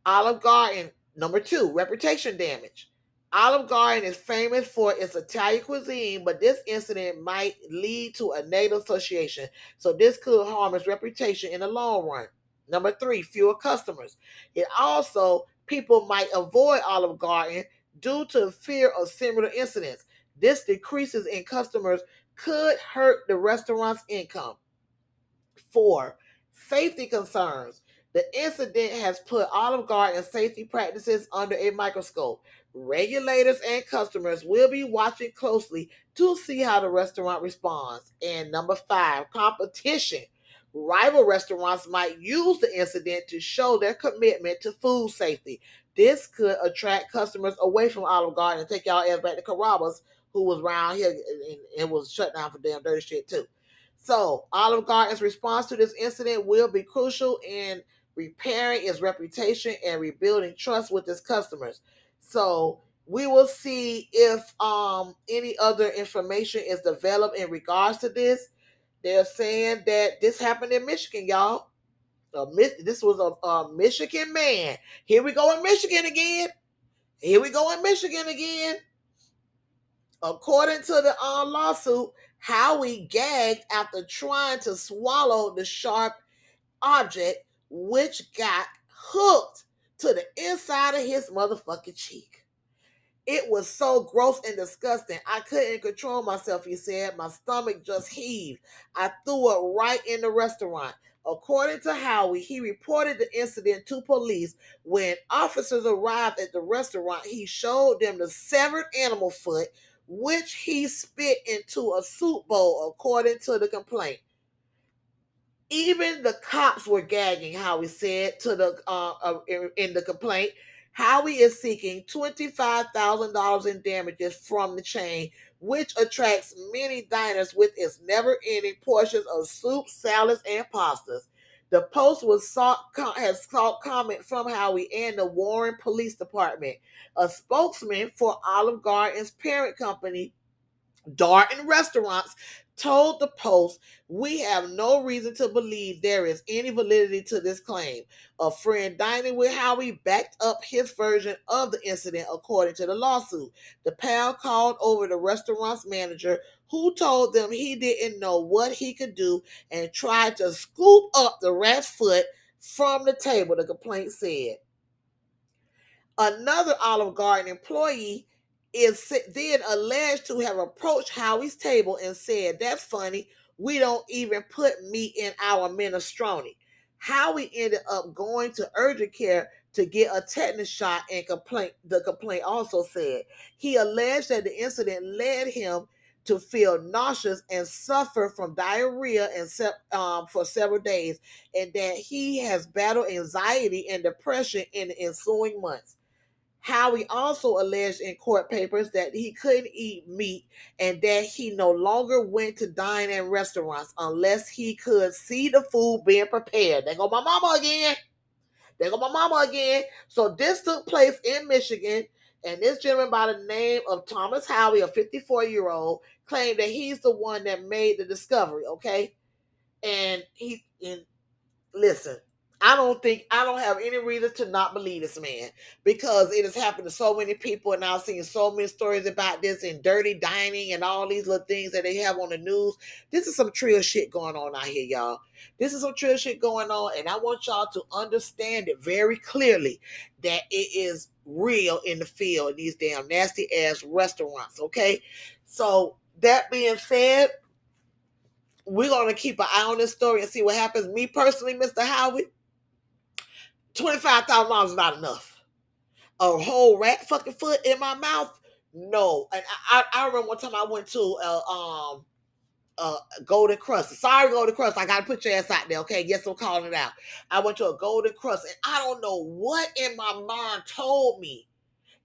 Olive Garden, number two, reputation damage. Olive Garden is famous for its Italian cuisine, but this incident might lead to a negative association, so this could harm its reputation in the long run. Number three, fewer customers. It also, people might avoid Olive Garden due to fear of similar incidents. This decreases in customers could hurt the restaurant's income. Four, safety concerns. The incident has put Olive Garden safety practices under a microscope. Regulators and customers will be watching closely to see how the restaurant responds. And number five, competition. Rival restaurants might use the incident to show their commitment to food safety. This could attract customers away from Olive Garden and take y'all ass back to Carrabba's, who was around here and it was shut down for damn dirty shit too. So Olive Garden's response to this incident will be crucial in repairing its reputation and rebuilding trust with its customers. So we will see if um any other information is developed in regards to this. They're saying that this happened in Michigan, y'all. This was a, a Michigan man. Here we go in Michigan again. Here we go in Michigan again. According to the uh, lawsuit, Howie gagged after trying to swallow the sharp object, which got hooked to the inside of his motherfucking cheek. It was so gross and disgusting. I couldn't control myself, he said. My stomach just heaved. I threw it right in the restaurant. According to Howie, he reported the incident to police. When officers arrived at the restaurant, he showed them the severed animal foot, which he spit into a soup bowl, according to the complaint. Even the cops were gagging, Howie said to the uh, uh, in the complaint. Howie is seeking $25,000 in damages from the chain, which attracts many diners with its never ending portions of soup, salads, and pastas. The post was sought, has sought comment from Howie and the Warren Police Department. A spokesman for Olive Garden's parent company, Darden Restaurants, told the Post, We have no reason to believe there is any validity to this claim. A friend dining with Howie backed up his version of the incident, according to the lawsuit. The pal called over the restaurant's manager, who told them he didn't know what he could do and tried to scoop up the rat's foot from the table, the complaint said. Another Olive Garden employee is then alleged to have approached Howie's table and said, That's funny. We don't even put meat in our minestrone. Howie ended up going to urgent care to get a tetanus shot and complaint. The complaint also said he alleged that the incident led him to feel nauseous and suffer from diarrhea and se- um, for several days, and that he has battled anxiety and depression in the ensuing months. Howie also alleged in court papers that he couldn't eat meat and that he no longer went to dine in restaurants unless he could see the food being prepared. There go my mama again. There go my mama again. So this took place in Michigan, and this gentleman by the name of Thomas Howie, a 54 year old, claimed that he's the one that made the discovery. Okay, and he and listen, I don't think I don't have any reason to not believe this man because it has happened to so many people, and I've seen so many stories about this and dirty dining and all these little things that they have on the news. This is some trill shit going on out here, y'all. This is some trill shit going on, and I want y'all to understand it very clearly that it is real in the field, these damn nasty ass restaurants. Okay, so that being said, we're gonna keep an eye on this story and see what happens. Me personally, Mr. Howard $25,000 is not enough. A whole rat fucking foot in my mouth? No. And I, I, I remember one time I went to a, um, uh, Golden Crust. Sorry, Golden Crust. I gotta put your ass out there, okay? Yes, I'm calling it out. I went to a Golden Crust, and I don't know what in my mind told me.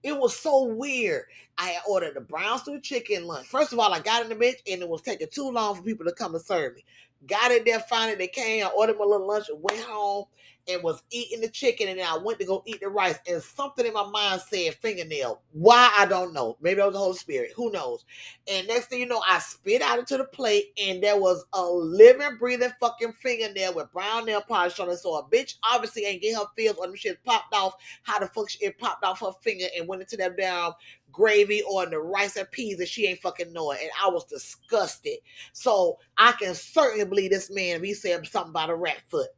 It was so weird. I ordered a brown stew chicken lunch. First of all, I got in the bitch, and it was taking too long for people to come and serve me. Got in there, finally they came. I ordered my little lunch and went home and was eating the chicken, and I went to go eat the rice, and something in my mind said fingernail. Why I don't know. Maybe it was the Holy Spirit. Who knows? And next thing you know, I spit out into the plate, and there was a living, breathing fucking fingernail with brown nail polish on it. So a bitch obviously ain't get her feels on them shit popped off. How the fuck it popped off her finger and went into that damn gravy or the rice and peas that she ain't fucking knowing. And I was disgusted. So I can certainly believe this man he said something about a rat foot.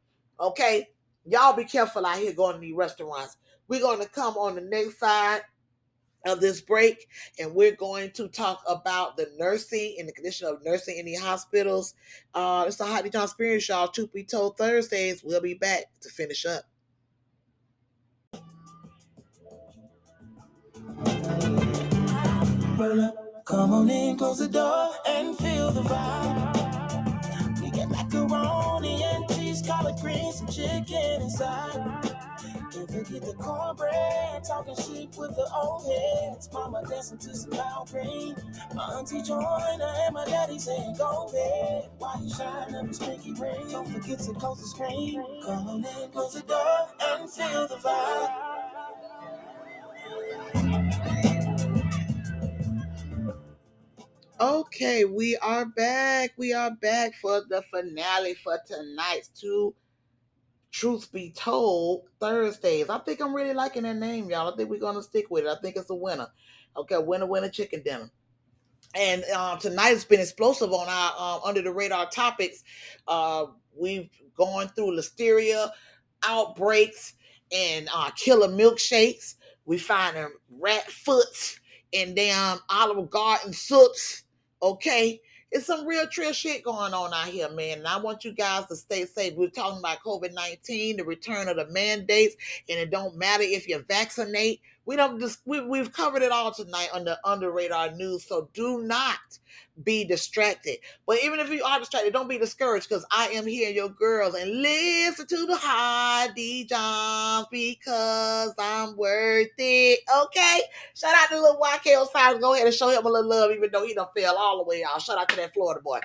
Okay? Y'all be careful out here going to these restaurants. We're going to come on the next side of this break and we're going to talk about the nursing and the condition of nursing in the hospitals. Uh, it's a Hot D John experience, y'all. Truth be told, Thursdays, we'll be back to finish up. Come on in, close the door, and feel the vibe. We get macaroni and cheese, collard greens, some chicken inside. Can't forget the cornbread, talking sheep with the old heads. Mama dancing to some loud green. My auntie joined her and my daddy saying, Go ahead. Why you shine up his pinky ring? Don't forget to close the screen. Come on in, close the door, and feel the vibe. Okay, we are back. We are back for the finale for tonight's two Truth Be Told Thursdays. I think I'm really liking that name, y'all. I think we're gonna stick with it. I think it's a winner. Okay, winner, winner, chicken dinner. And uh, tonight has been explosive on our uh, under the radar topics. Uh, we've gone through listeria outbreaks and uh, killer milkshakes. We finding rat foots and damn Olive Garden soots. Okay, it's some real trill shit going on out here, man. And I want you guys to stay safe. We're talking about COVID 19, the return of the mandates, and it don't matter if you vaccinate. We don't just we, we've covered it all tonight on the under radar news. So do not be distracted. But even if you are distracted, don't be discouraged because I am here, your girls, and listen to the Hot D Johns because I'm worth it. Okay. Shout out to little YK Osiris. Go ahead and show him a little love, even though he done fell all the way out. Shout out to that Florida boy.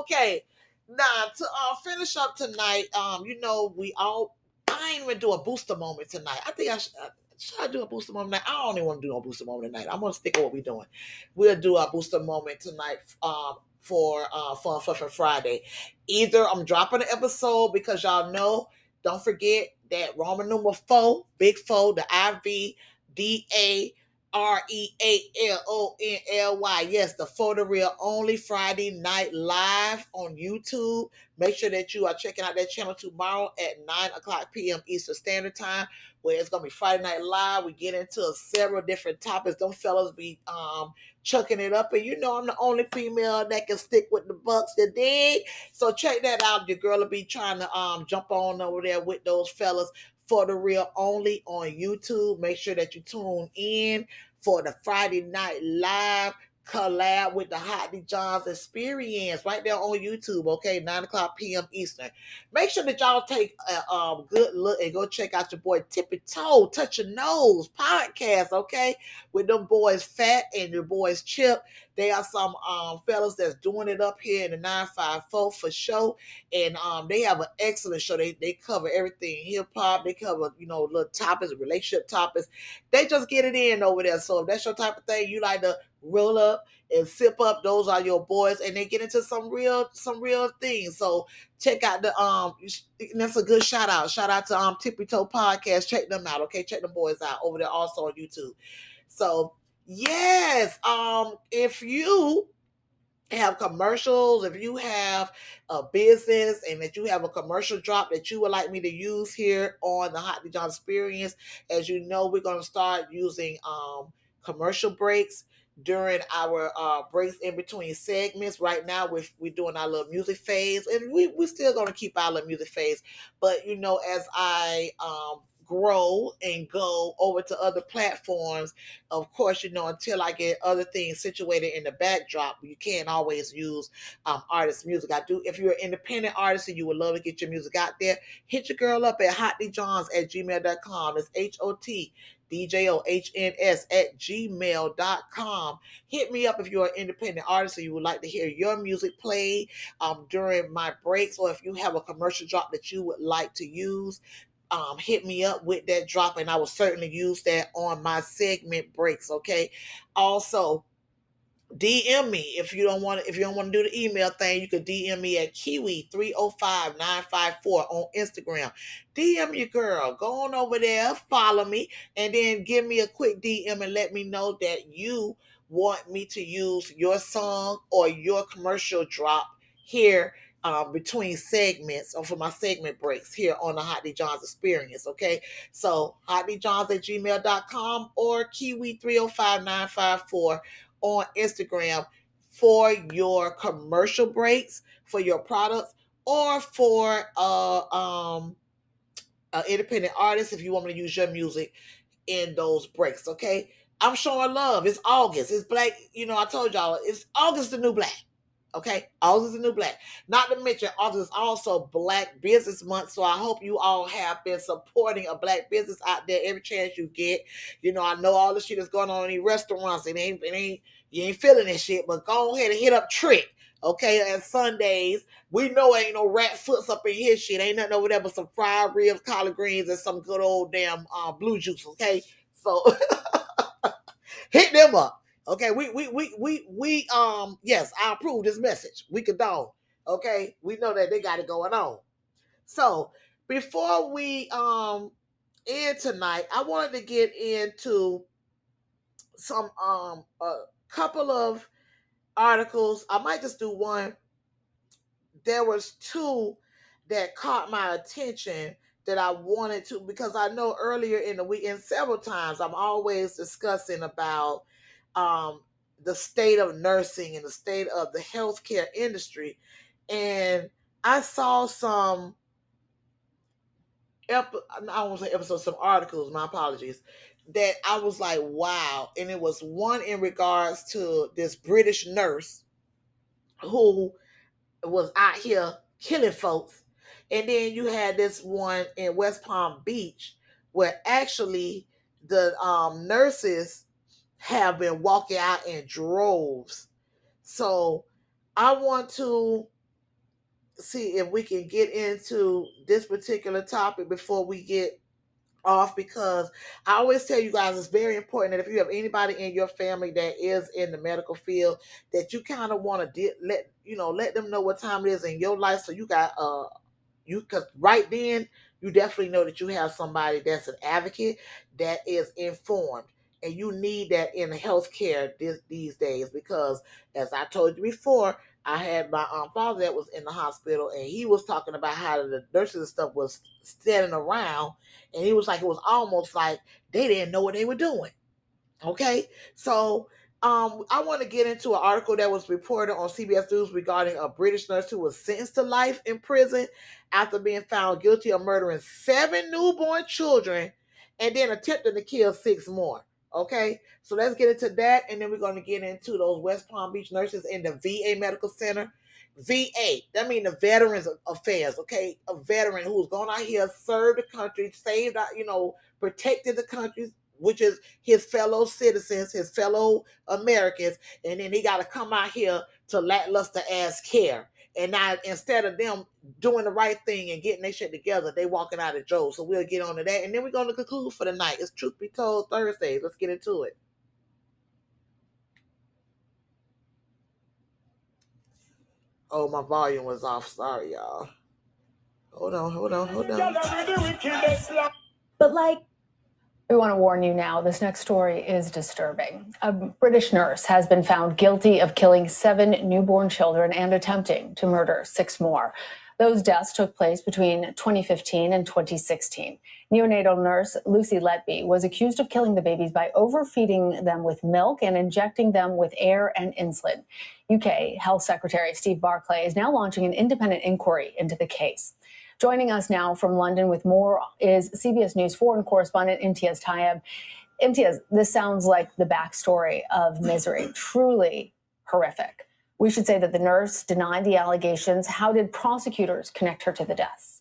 Okay. Now to uh, finish up tonight, um, you know, we all I ain't even do a booster moment tonight. I think I should. Should I do a booster moment tonight? I don't even want to do a booster moment tonight. I'm gonna stick with what we're doing. We'll do a booster moment tonight um, for uh, Fun Fluffing Friday. Either I'm dropping an episode because y'all know. Don't forget that Roman number four, big four, the I V D A R E A L O N L Y. Yes, the photo real only Friday night live on YouTube. Make sure that you are checking out that channel tomorrow at 9 o'clock p.m. Eastern Standard Time, where it's gonna be Friday Night Live. We get into several different topics. Them fellas be um chucking it up, and you know I'm the only female that can stick with the bucks the dig. So check that out. Your girl will be trying to um jump on over there with those fellas for the real only on YouTube. Make sure that you tune in for the Friday night live collab with the Hot D Johns experience right there on YouTube, okay, 9 o'clock p.m. Eastern. Make sure that y'all take a um, good look and go check out your boy Tippy Toe, Touch Your Nose podcast, okay, with them boys Fat and your boys Chip. They are some um, fellas that's doing it up here in the 954 for show. And um, they have an excellent show. They, they cover everything hip hop. They cover, you know, little topics, relationship topics. They just get it in over there. So if that's your type of thing, you like to roll up and sip up, those are your boys. And they get into some real, some real things. So check out the um that's a good shout out. Shout out to um Tippy Toe Podcast. Check them out, okay? Check them boys out over there also on YouTube. So Yes. Um, if you have commercials, if you have a business and that you have a commercial drop that you would like me to use here on the Hot D John Experience, as you know, we're going to start using um, commercial breaks during our uh, breaks in between segments. Right now, we're, we're doing our little music phase, and we, we're still going to keep our little music phase. But, you know, as I um, grow and go over to other platforms. Of course, you know, until I get other things situated in the backdrop, you can't always use um, artist music. I do, if you're an independent artist and you would love to get your music out there, hit your girl up at hotdjohns at gmail.com. It's H O T D-J-O-H-N-S at gmail.com. Hit me up if you're an independent artist and you would like to hear your music played um, during my breaks or if you have a commercial drop that you would like to use. Um, hit me up with that drop and I will certainly use that on my segment breaks. Okay. Also, DM me if you don't want if you don't want to do the email thing, you can DM me at Kiwi305954 on Instagram. DM your girl. Go on over there, follow me, and then give me a quick DM and let me know that you want me to use your song or your commercial drop here um, between segments or for my segment breaks here on the Hot D Johns experience. Okay. So hotdjohns at gmail.com or Kiwi305954 on Instagram for your commercial breaks for your products or for uh um independent artists if you want me to use your music in those breaks okay i'm showing love it's august it's black you know i told y'all it's august the new black Okay, August is new black. Not to mention, August is also Black Business Month. So I hope you all have been supporting a black business out there every chance you get. You know, I know all the shit that's going on in these restaurants. It ain't, it ain't, you ain't feeling this shit, but go ahead and hit up Trick. Okay, and Sundays, we know ain't no rat foots up in his shit. Ain't nothing over there but some fried ribs, collard greens, and some good old damn uh, blue juice. Okay, so hit them up. Okay, we we we we we um yes, I approve this message. We condone. Okay, we know that they got it going on. So before we um end tonight, I wanted to get into some um a couple of articles. I might just do one. There was two that caught my attention that I wanted to because I know earlier in the week and several times I'm always discussing about um, the state of nursing and the state of the healthcare industry. And I saw some, ep- I won't say episodes, some articles, my apologies, that I was like, wow. And it was one in regards to this British nurse who was out here killing folks. And then you had this one in West Palm Beach where actually the um, nurses have been walking out in droves. So I want to see if we can get into this particular topic before we get off because I always tell you guys it's very important that if you have anybody in your family that is in the medical field that you kind of want to let you know let them know what time it is in your life so you got uh you because right then you definitely know that you have somebody that's an advocate that is informed and you need that in healthcare this, these days because as i told you before i had my um, father that was in the hospital and he was talking about how the nurses and stuff was standing around and he was like it was almost like they didn't know what they were doing okay so um, I want to get into an article that was reported on CBS News regarding a British nurse who was sentenced to life in prison after being found guilty of murdering seven newborn children and then attempting to kill six more. Okay, so let's get into that, and then we're going to get into those West Palm Beach nurses in the VA Medical Center. VA, that means the Veterans Affairs, okay? A veteran who's gone out here, served the country, saved, you know, protected the country, which is his fellow citizens, his fellow Americans, and then he got to come out here to lackluster ass care. And now instead of them doing the right thing and getting their shit together, they walking out of jail. So we'll get on to that. And then we're going to conclude for the night. It's Truth Be Told Thursday. Let's get into it. Oh, my volume was off. Sorry, y'all. Hold on, hold on, hold on. But like, we want to warn you now this next story is disturbing. A British nurse has been found guilty of killing seven newborn children and attempting to murder six more. Those deaths took place between 2015 and 2016. Neonatal nurse Lucy Letby was accused of killing the babies by overfeeding them with milk and injecting them with air and insulin. UK Health Secretary Steve Barclay is now launching an independent inquiry into the case. Joining us now from London with more is CBS News foreign correspondent Imtiaz Tyab. Imtiaz, this sounds like the backstory of misery, truly horrific. We should say that the nurse denied the allegations. How did prosecutors connect her to the deaths?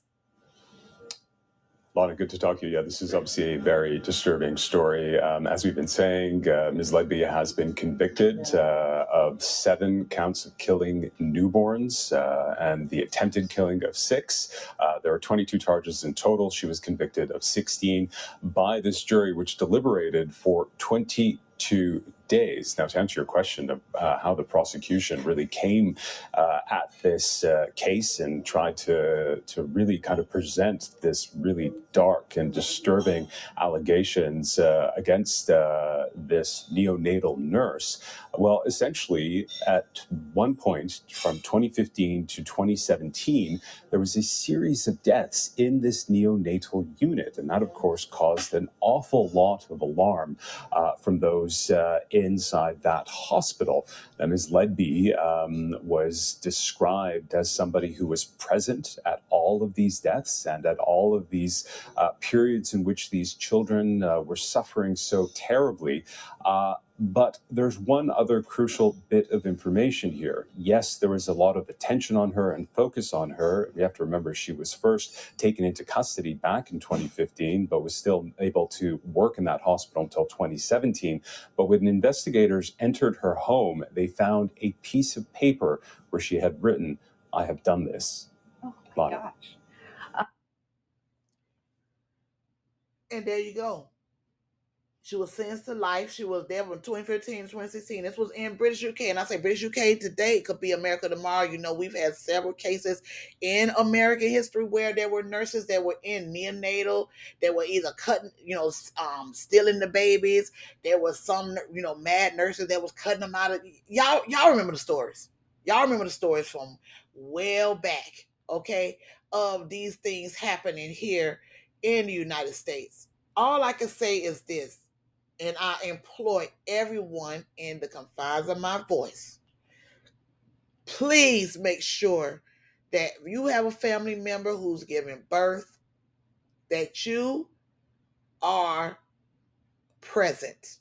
Lana, good to talk to you. Yeah, this is obviously a very disturbing story. Um, as we've been saying, uh, Ms. Letby has been convicted uh, of seven counts of killing newborns uh, and the attempted killing of six. Uh, there are 22 charges in total. She was convicted of 16 by this jury, which deliberated for 22 days. Now, to answer your question of uh, how the prosecution really came uh, at this uh, case and tried to to really kind of present this really dark and disturbing allegations uh, against uh, this neonatal nurse. Well, essentially, at one point from 2015 to 2017, there was a series of deaths in this neonatal unit, and that, of course, caused an awful lot of alarm uh, from those inside that hospital. Now, Ms. Letby um, was described as somebody who was present at all of these deaths and at all of these uh, periods in which these children uh, were suffering so terribly. Uh, but there's one other crucial bit of information here. Yes, there was a lot of attention on her and focus on her. We have to remember she was first taken into custody back in 2015, but was still able to work in that hospital until 2017. But when investigators entered her home, they found a piece of paper where she had written, I have done this. Oh my gosh. Uh and there you go. She was sentenced to life. She was there from 2015 to 2016. This was in British UK. And I say British UK today could be America tomorrow. You know, we've had several cases in American history where there were nurses that were in neonatal, that were either cutting, you know, um, stealing the babies. There was some, you know, mad nurses that was cutting them out of y'all, y'all remember the stories. Y'all remember the stories from well back, okay, of these things happening here in the United States. All I can say is this and I employ everyone in the confines of my voice. Please make sure that you have a family member who's giving birth, that you are present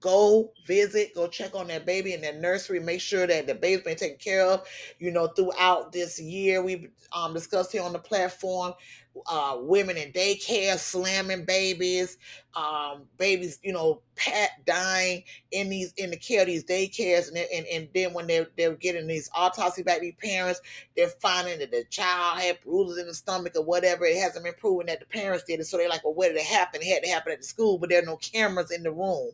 go visit, go check on that baby in that nursery, make sure that the baby's been taken care of. You know, throughout this year, we um, discussed here on the platform uh, women in daycare slamming babies, um, babies, you know, pat dying in these in the care of these daycares, and and, and then when they're they're getting these autopsy back these parents, they're finding that the child had bruises in the stomach or whatever. It hasn't been proven that the parents did it, so they're like, well, where did it happen? It had to happen at the school, but there are no cameras in the room.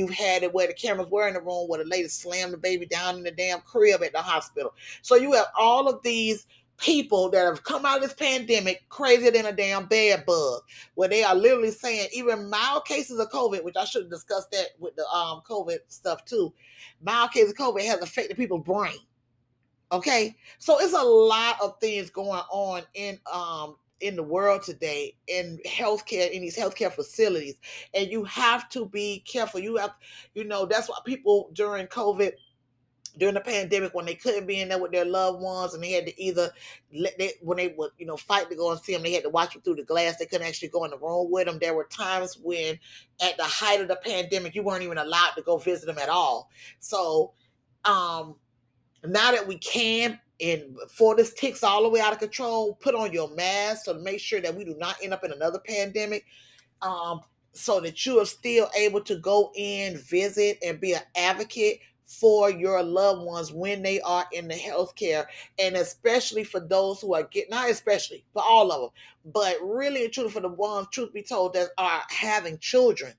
You've had it where the cameras were in the room where the lady slammed the baby down in the damn crib at the hospital. So you have all of these people that have come out of this pandemic crazier than a damn bed bug, where they are literally saying even mild cases of COVID, which I should have discussed that with the um COVID stuff too. Mild cases of COVID has affected people's brain. Okay, so it's a lot of things going on in um in the world today in healthcare in these healthcare facilities, and you have to be careful. You have, you know, that's why people during COVID during the pandemic when they couldn't be in there with their loved ones and they had to either let they when they would you know fight to go and see them they had to watch them through the glass. They couldn't actually go in the room with them there were times when at the height of the pandemic you weren't even allowed to go visit them at all. So um now that we can and before this ticks all the way out of control put on your mask to make sure that we do not end up in another pandemic um so that you are still able to go in visit and be an advocate for your loved ones when they are in the healthcare, and especially for those who are getting, not especially for all of them, but really and truly for the ones, truth be told, that are having children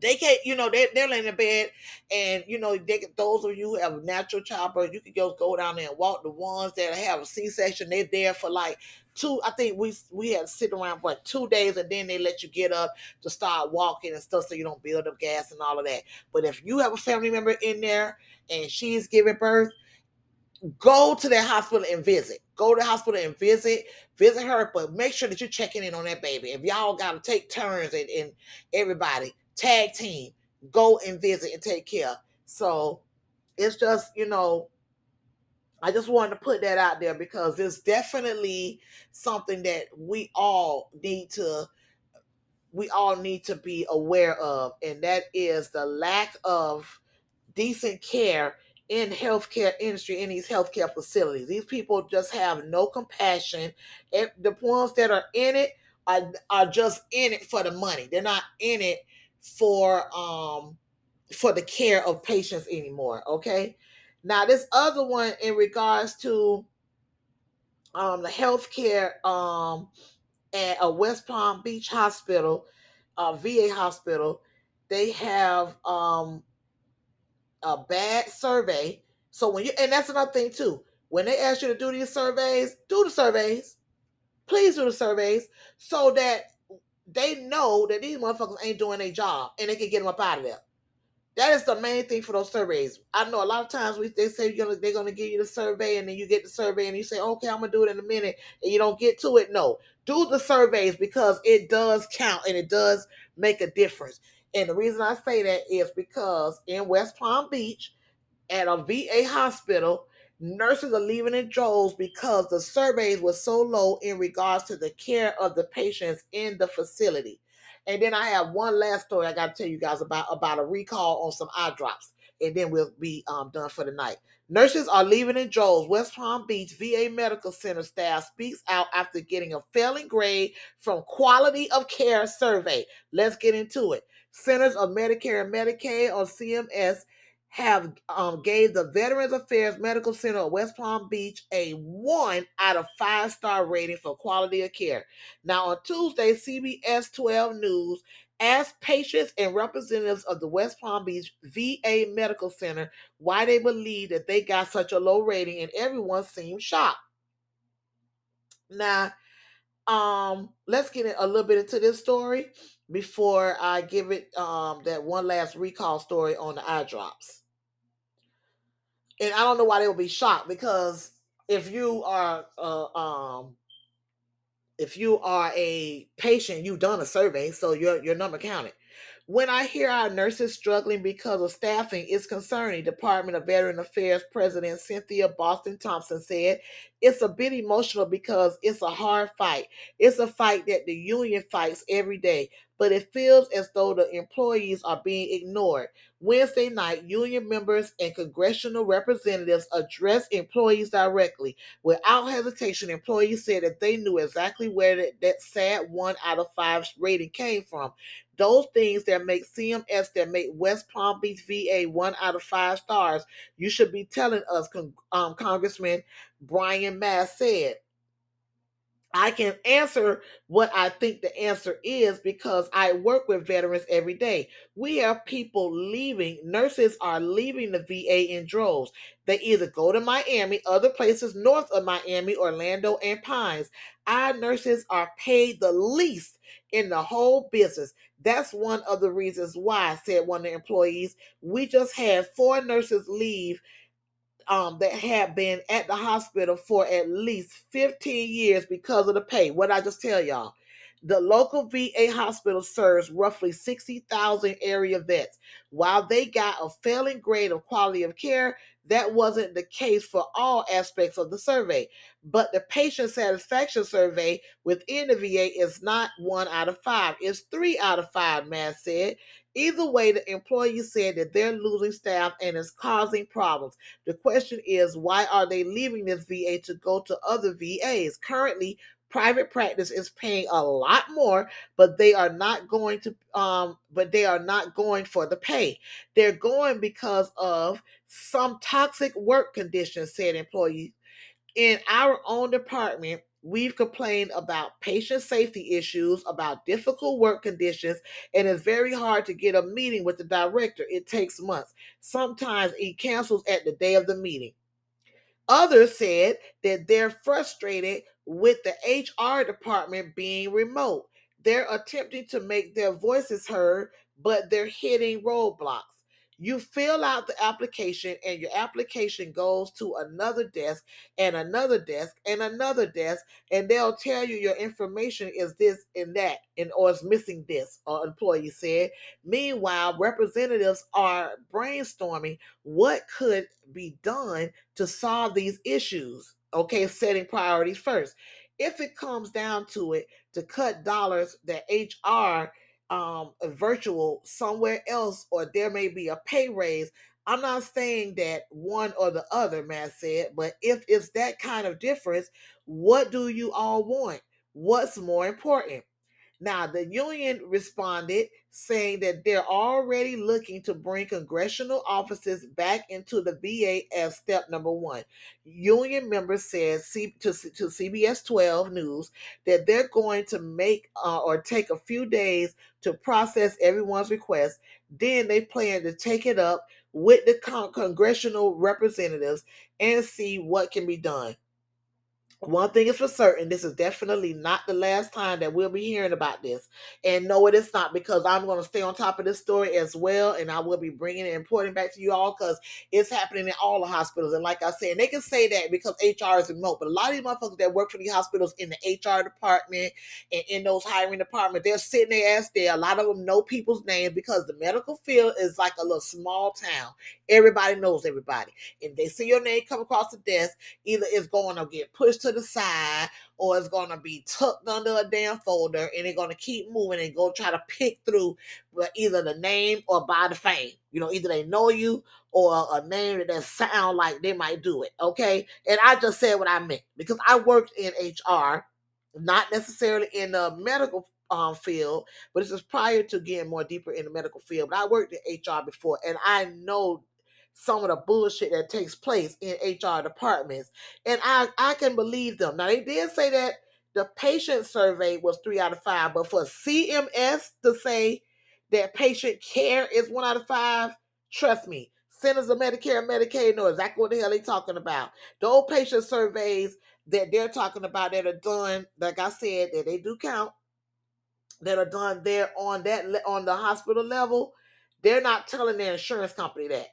they can't, you know, they, they're laying in bed and, you know, they those of you who have natural childbirth, you can just go down there and walk. The ones that have a C-section, they're there for like two, I think we we had to sit around for like two days and then they let you get up to start walking and stuff so you don't build up gas and all of that. But if you have a family member in there and she's giving birth, go to that hospital and visit. Go to the hospital and visit, visit her, but make sure that you're checking in on that baby. If y'all gotta take turns and, and everybody tag team, go and visit and take care. So it's just, you know, I just wanted to put that out there because it's definitely something that we all need to we all need to be aware of, and that is the lack of decent care in healthcare industry in these healthcare facilities. These people just have no compassion. And the ones that are in it are, are just in it for the money. They're not in it for um for the care of patients anymore. Okay. Now this other one in regards to um the healthcare um at a West Palm Beach hospital, uh, VA hospital, they have um a bad survey. So when you and that's another thing too. When they ask you to do these surveys, do the surveys. Please do the surveys so that they know that these motherfuckers ain't doing their job and they can get them up out of there. That is the main thing for those surveys. I know a lot of times we they say gonna, they're going to give you the survey and then you get the survey and you say, okay, I'm going to do it in a minute and you don't get to it. No, do the surveys because it does count and it does make a difference. And the reason I say that is because in West Palm Beach, at a VA hospital, nurses are leaving in droves because the surveys were so low in regards to the care of the patients in the facility. And then I have one last story I got to tell you guys about about a recall on some eye drops, and then we'll be um, done for the night. Nurses are leaving in droves. West Palm Beach VA Medical Center staff speaks out after getting a failing grade from Quality of Care survey. Let's get into it. Centers of Medicare and Medicaid or CMS have um, gave the Veterans Affairs Medical Center of West Palm Beach a one out of five star rating for quality of care. Now on Tuesday, CBS 12 News asked patients and representatives of the West Palm Beach VA Medical Center why they believe that they got such a low rating, and everyone seemed shocked. Now, um, let's get a little bit into this story before I give it um that one last recall story on the eye drops and I don't know why they would be shocked because if you are uh, um if you are a patient, you've done a survey, so your your number counted. When I hear our nurses struggling because of staffing, it's concerning. Department of Veteran Affairs President Cynthia Boston Thompson said, It's a bit emotional because it's a hard fight. It's a fight that the union fights every day, but it feels as though the employees are being ignored. Wednesday night, union members and congressional representatives addressed employees directly. Without hesitation, employees said that they knew exactly where that, that sad one out of five rating came from. Those things that make CMS, that make West Palm Beach VA one out of five stars, you should be telling us, um, Congressman Brian Mast said. I can answer what I think the answer is because I work with veterans every day. We have people leaving, nurses are leaving the VA in droves. They either go to Miami, other places north of Miami, Orlando, and Pines. Our nurses are paid the least in the whole business. That's one of the reasons why, said one of the employees. We just had four nurses leave um, that had been at the hospital for at least 15 years because of the pay. What I just tell y'all? The local VA hospital serves roughly 60,000 area vets. While they got a failing grade of quality of care, that wasn't the case for all aspects of the survey. But the patient satisfaction survey within the VA is not one out of five, it's three out of five, Mast said. Either way, the employee said that they're losing staff and it's causing problems. The question is, why are they leaving this VA to go to other VAs? Currently, private practice is paying a lot more but they are not going to um but they are not going for the pay. They're going because of some toxic work conditions said employees in our own department we've complained about patient safety issues about difficult work conditions and it's very hard to get a meeting with the director. It takes months. Sometimes he cancels at the day of the meeting. Others said that they're frustrated with the HR department being remote. They're attempting to make their voices heard, but they're hitting roadblocks. You fill out the application, and your application goes to another desk, and another desk, and another desk, and they'll tell you your information is this and that, and or is missing this, or employee said. Meanwhile, representatives are brainstorming what could be done to solve these issues. Okay, setting priorities first. If it comes down to it, to cut dollars that HR um virtual somewhere else, or there may be a pay raise. I'm not saying that one or the other, Mast said, but if it's that kind of difference, what do you all want? What's more important? Now, the union responded saying that they're already looking to bring congressional offices back into the VA as step number one. Union members said to, to CBS 12 News that they're going to make uh, or take a few days to process everyone's request. Then they plan to take it up with the con- congressional representatives and see what can be done. One thing is for certain, this is definitely not the last time that we'll be hearing about this. And no, it is not because I'm going to stay on top of this story as well. And I will be bringing it and reporting back to you all because it's happening in all the hospitals. And like I said, they can say that because HR is remote. But a lot of these motherfuckers that work for these hospitals in the HR department and in those hiring departments, they're sitting their ass there. A lot of them know people's names because the medical field is like a little small town. Everybody knows everybody. And they see your name come across the desk, either it's going to get pushed to the side or it's going to be tucked under a damn folder and they're going to keep moving and go try to pick through either the name or by the fame. You know, either they know you or a name that sound like they might do it. Okay. And I just said what I meant because I worked in HR, not necessarily in the medical um, field, but this is prior to getting more deeper in the medical field. But I worked in HR before and I know some of the bullshit that takes place in HR departments. And I, I can believe them. Now, they did say that the patient survey was three out of five, but for CMS to say that patient care is one out of five, trust me, Centers of Medicare and Medicaid know exactly what the hell they're talking about. Those patient surveys that they're talking about that are done, like I said, that they do count, that are done there on that on the hospital level, they're not telling their insurance company that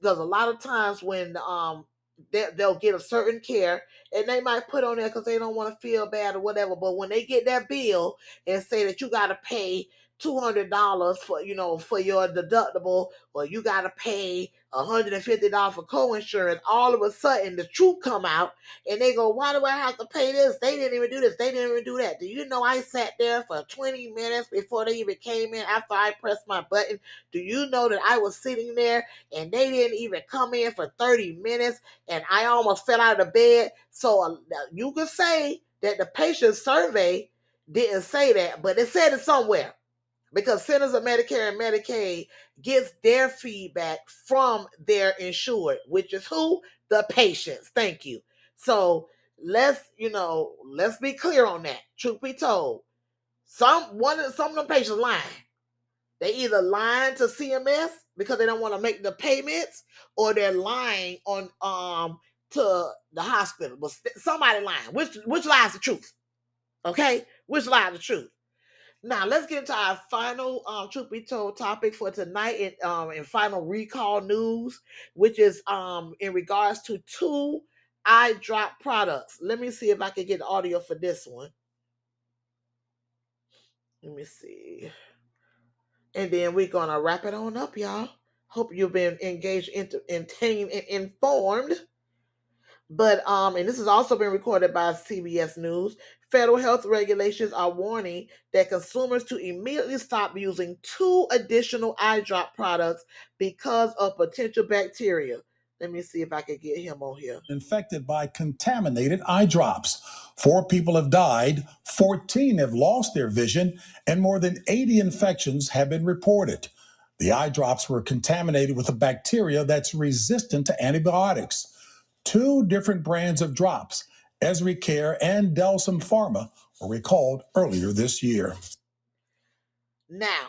because a lot of times when um they, they'll get a certain care and they might put on there because they don't want to feel bad or whatever but when they get that bill and say that you got to pay $200 for you know for your deductible or you got to pay $150 for co-insurance. All of a sudden the truth come out and they go why do i have to pay this? They didn't even do this. They didn't even do that. Do you know i sat there for 20 minutes before they even came in after i pressed my button? Do you know that i was sitting there and they didn't even come in for 30 minutes and i almost fell out of bed? So uh, you could say that the patient survey didn't say that but it said it somewhere because Centers of Medicare and Medicaid gets their feedback from their insured, which is who? The patients. Thank you. So let's, you know, let's be clear on that. Truth be told, some one of some of them patients lying. They either lying to CMS because they don't want to make the payments, or they're lying on um to the hospital. But somebody lying. Which which lies the truth? Okay, which lies the truth? Now let's get into our final um, truth be told topic for tonight and um in final recall news, which is um in regards to two eye drop products. Let me see if I can get audio for this one. Let me see. And then we're gonna wrap it on up, y'all. Hope you've been engaged, into, entertained, and informed. But um, and this has also been recorded by CBS News. Federal health regulations are warning that consumers to immediately stop using two additional eye drop products because of potential bacteria. Let me see if I can get him on here. Infected by contaminated eye drops. Four people have died, 14 have lost their vision, and more than 80 infections have been reported. The eye drops were contaminated with a bacteria that's resistant to antibiotics two different brands of drops, EzriCare and Delsam Pharma, were recalled earlier this year. Now,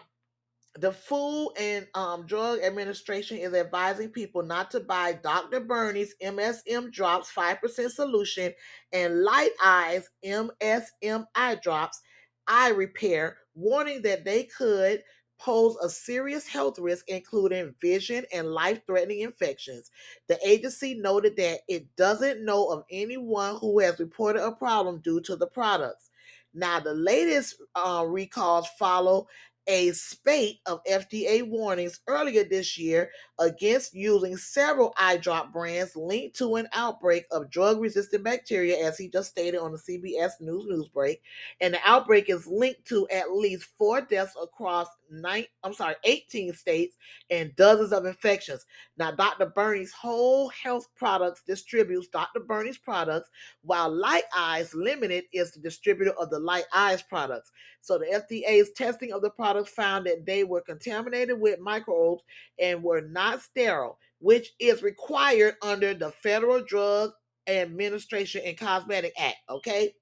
the Food and um, Drug Administration is advising people not to buy Dr. Bernie's MSM drops 5% solution and Light Eyes MSM eye drops eye repair, warning that they could pose a serious health risk, including vision and life threatening infections. The agency noted that it doesn't know of anyone who has reported a problem due to the products. Now, the latest uh, recalls follow a spate of FDA warnings earlier this year against using several eye drop brands linked to an outbreak of drug resistant bacteria, as he just stated on the CBS News news break. And the outbreak is linked to at least four deaths across nine, I'm sorry, 18 states and dozens of infections. Now, Dr. Bernie's Whole Health Products distributes Dr. Bernie's products, while Light Eyes Limited is the distributor of the LightEyez products. So the FDA's testing of the products found that they were contaminated with microbes and were not sterile, which is required under the Federal Drug Administration and Cosmetic Act. Okay.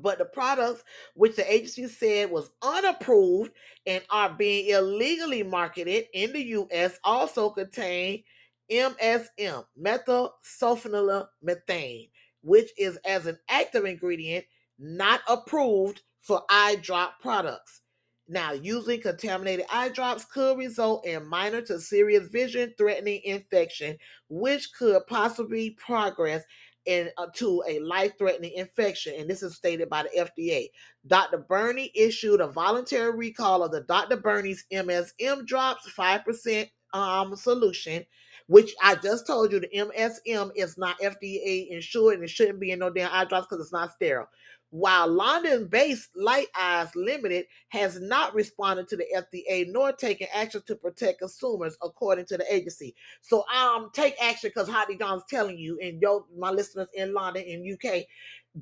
But the products which the agency said was unapproved and are being illegally marketed in the U.S. also contain MSM, methylsulfonylmethane, which is as an active ingredient not approved for eye drop products. Now, using contaminated eye drops could result in minor to serious vision threatening infection, which could possibly progress into a life threatening infection. And this is stated by the FDA. Dr. Bernie issued a voluntary recall of the Dr. Bernie's MSM drops 5% um, solution, which I just told you the MSM is not FDA insured and it shouldn't be in no damn eye drops because it's not sterile while London based Light Eyes Limited has not responded to the FDA nor taken action to protect consumers, according to the agency. So, um, take action because Hot D John's telling you, and yo, my listeners in London and UK,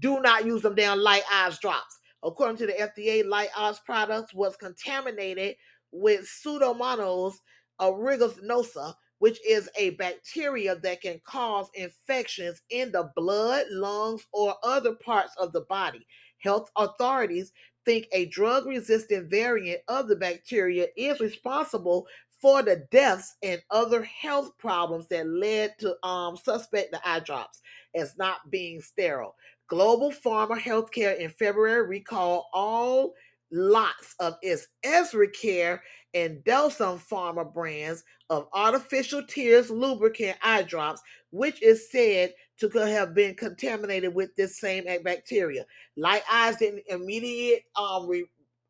do not use them down Light Eyes drops. According to the FDA, LightEyez products was contaminated with Pseudomonas aeruginosa, which is a bacteria that can cause infections in the blood, lungs, or other parts of the body. Health authorities think a drug resistant variant of the bacteria is responsible for the deaths and other health problems that led to um, suspect the eye drops as not being sterile. Global Pharma Healthcare in February recalled all lots of its Care and Delsam Pharma brands of artificial tears lubricant eye drops, which is said to have been contaminated with this same bacteria. LightEyez didn't immediate um, re,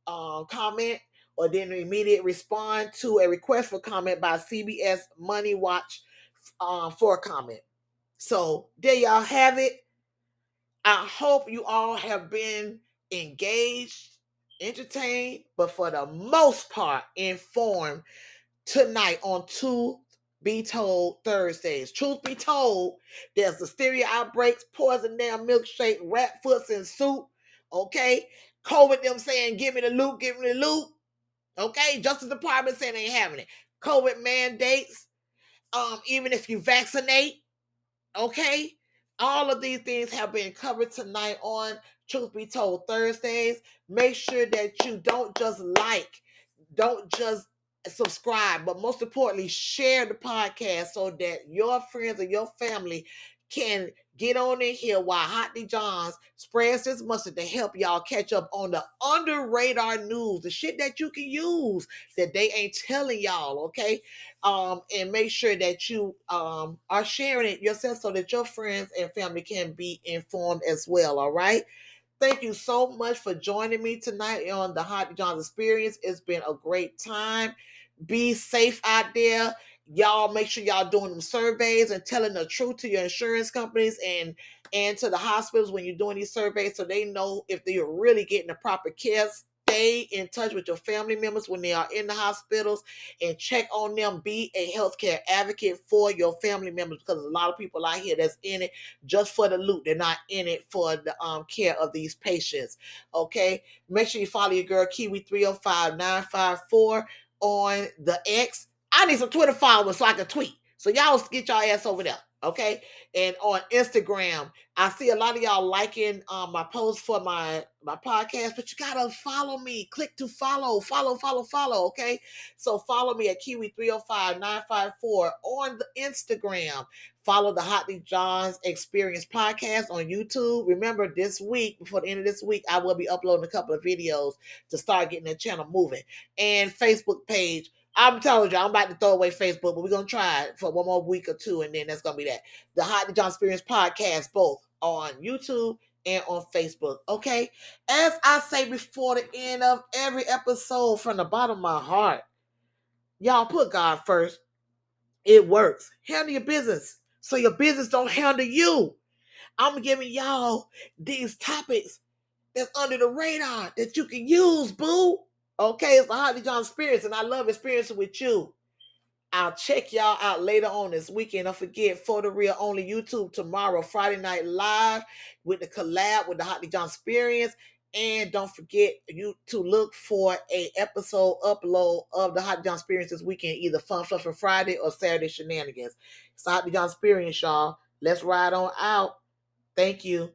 uh, comment or didn't immediate respond to a request for comment by CBS Money Watch uh, for comment. So there y'all have it. I hope you all have been engaged entertained, but for the most part, informed tonight on Truth Be Told Thursdays. Truth be told, there's listeria outbreaks, poison damn milkshake, rat foots and soup. Okay. COVID them saying, give me the loot, give me the loot. Okay. Justice Department saying they ain't having it. COVID mandates. Um, even if you vaccinate, okay. All of these things have been covered tonight on Truth Be Told Thursdays. Make sure that you don't just like, don't just subscribe, but most importantly, share the podcast so that your friends and your family can get on in here while Hot D Johns spreads this mustard to help y'all catch up on the under radar news, the shit that you can use that they ain't telling y'all, okay? Um, and make sure that you um are sharing it yourself so that your friends and family can be informed as well, all right? Thank you so much for joining me tonight on the Hot D Johns Experience. It's been a great time. Be safe out there. Y'all make sure y'all doing them surveys and telling the truth to your insurance companies and and to the hospitals when you're doing these surveys so they know if they're really getting the proper care stay in touch with your family members when they are in the hospitals and check on them. Be a healthcare advocate for your family members because a lot of people out here that's in it just for the loot. They're not in it for the um, care of these patients. Okay. Make sure you follow your girl Kiwi 305954 on the X. I need some Twitter followers so I can tweet. So y'all get y'all ass over there. Okay. And on Instagram, I see a lot of y'all liking um, my posts for my my podcast, but you gotta follow me. Click to follow, follow, follow, follow. Okay. So follow me at Kiwi305954 on the Instagram. Follow the Hot D Johns Experience podcast on YouTube. Remember, this week, before the end of this week, I will be uploading a couple of videos to start getting the channel moving. And Facebook page I'm telling you, I'm about to throw away Facebook, but we're gonna try it for one more week or two, and then that's gonna be that. The Hot D John Experience podcast, both on YouTube and on Facebook. Okay. As I say before the end of every episode from the bottom of my heart, y'all put God first. It works. Handle your business so your business don't handle you. I'm giving y'all these topics that's under the radar that you can use, boo. Okay, it's the Hot D John Spirits, and I love experiencing with you. I'll check y'all out later on this weekend. Don't forget, for the real only YouTube tomorrow, Friday night live with the collab with the Hot D John Experience. And don't forget you to look for a episode upload of the Hot D John Experience this weekend, either Fun Fluff for Friday or Saturday Shenanigans. It's the Hot D John Experience, y'all. Let's ride on out. Thank you.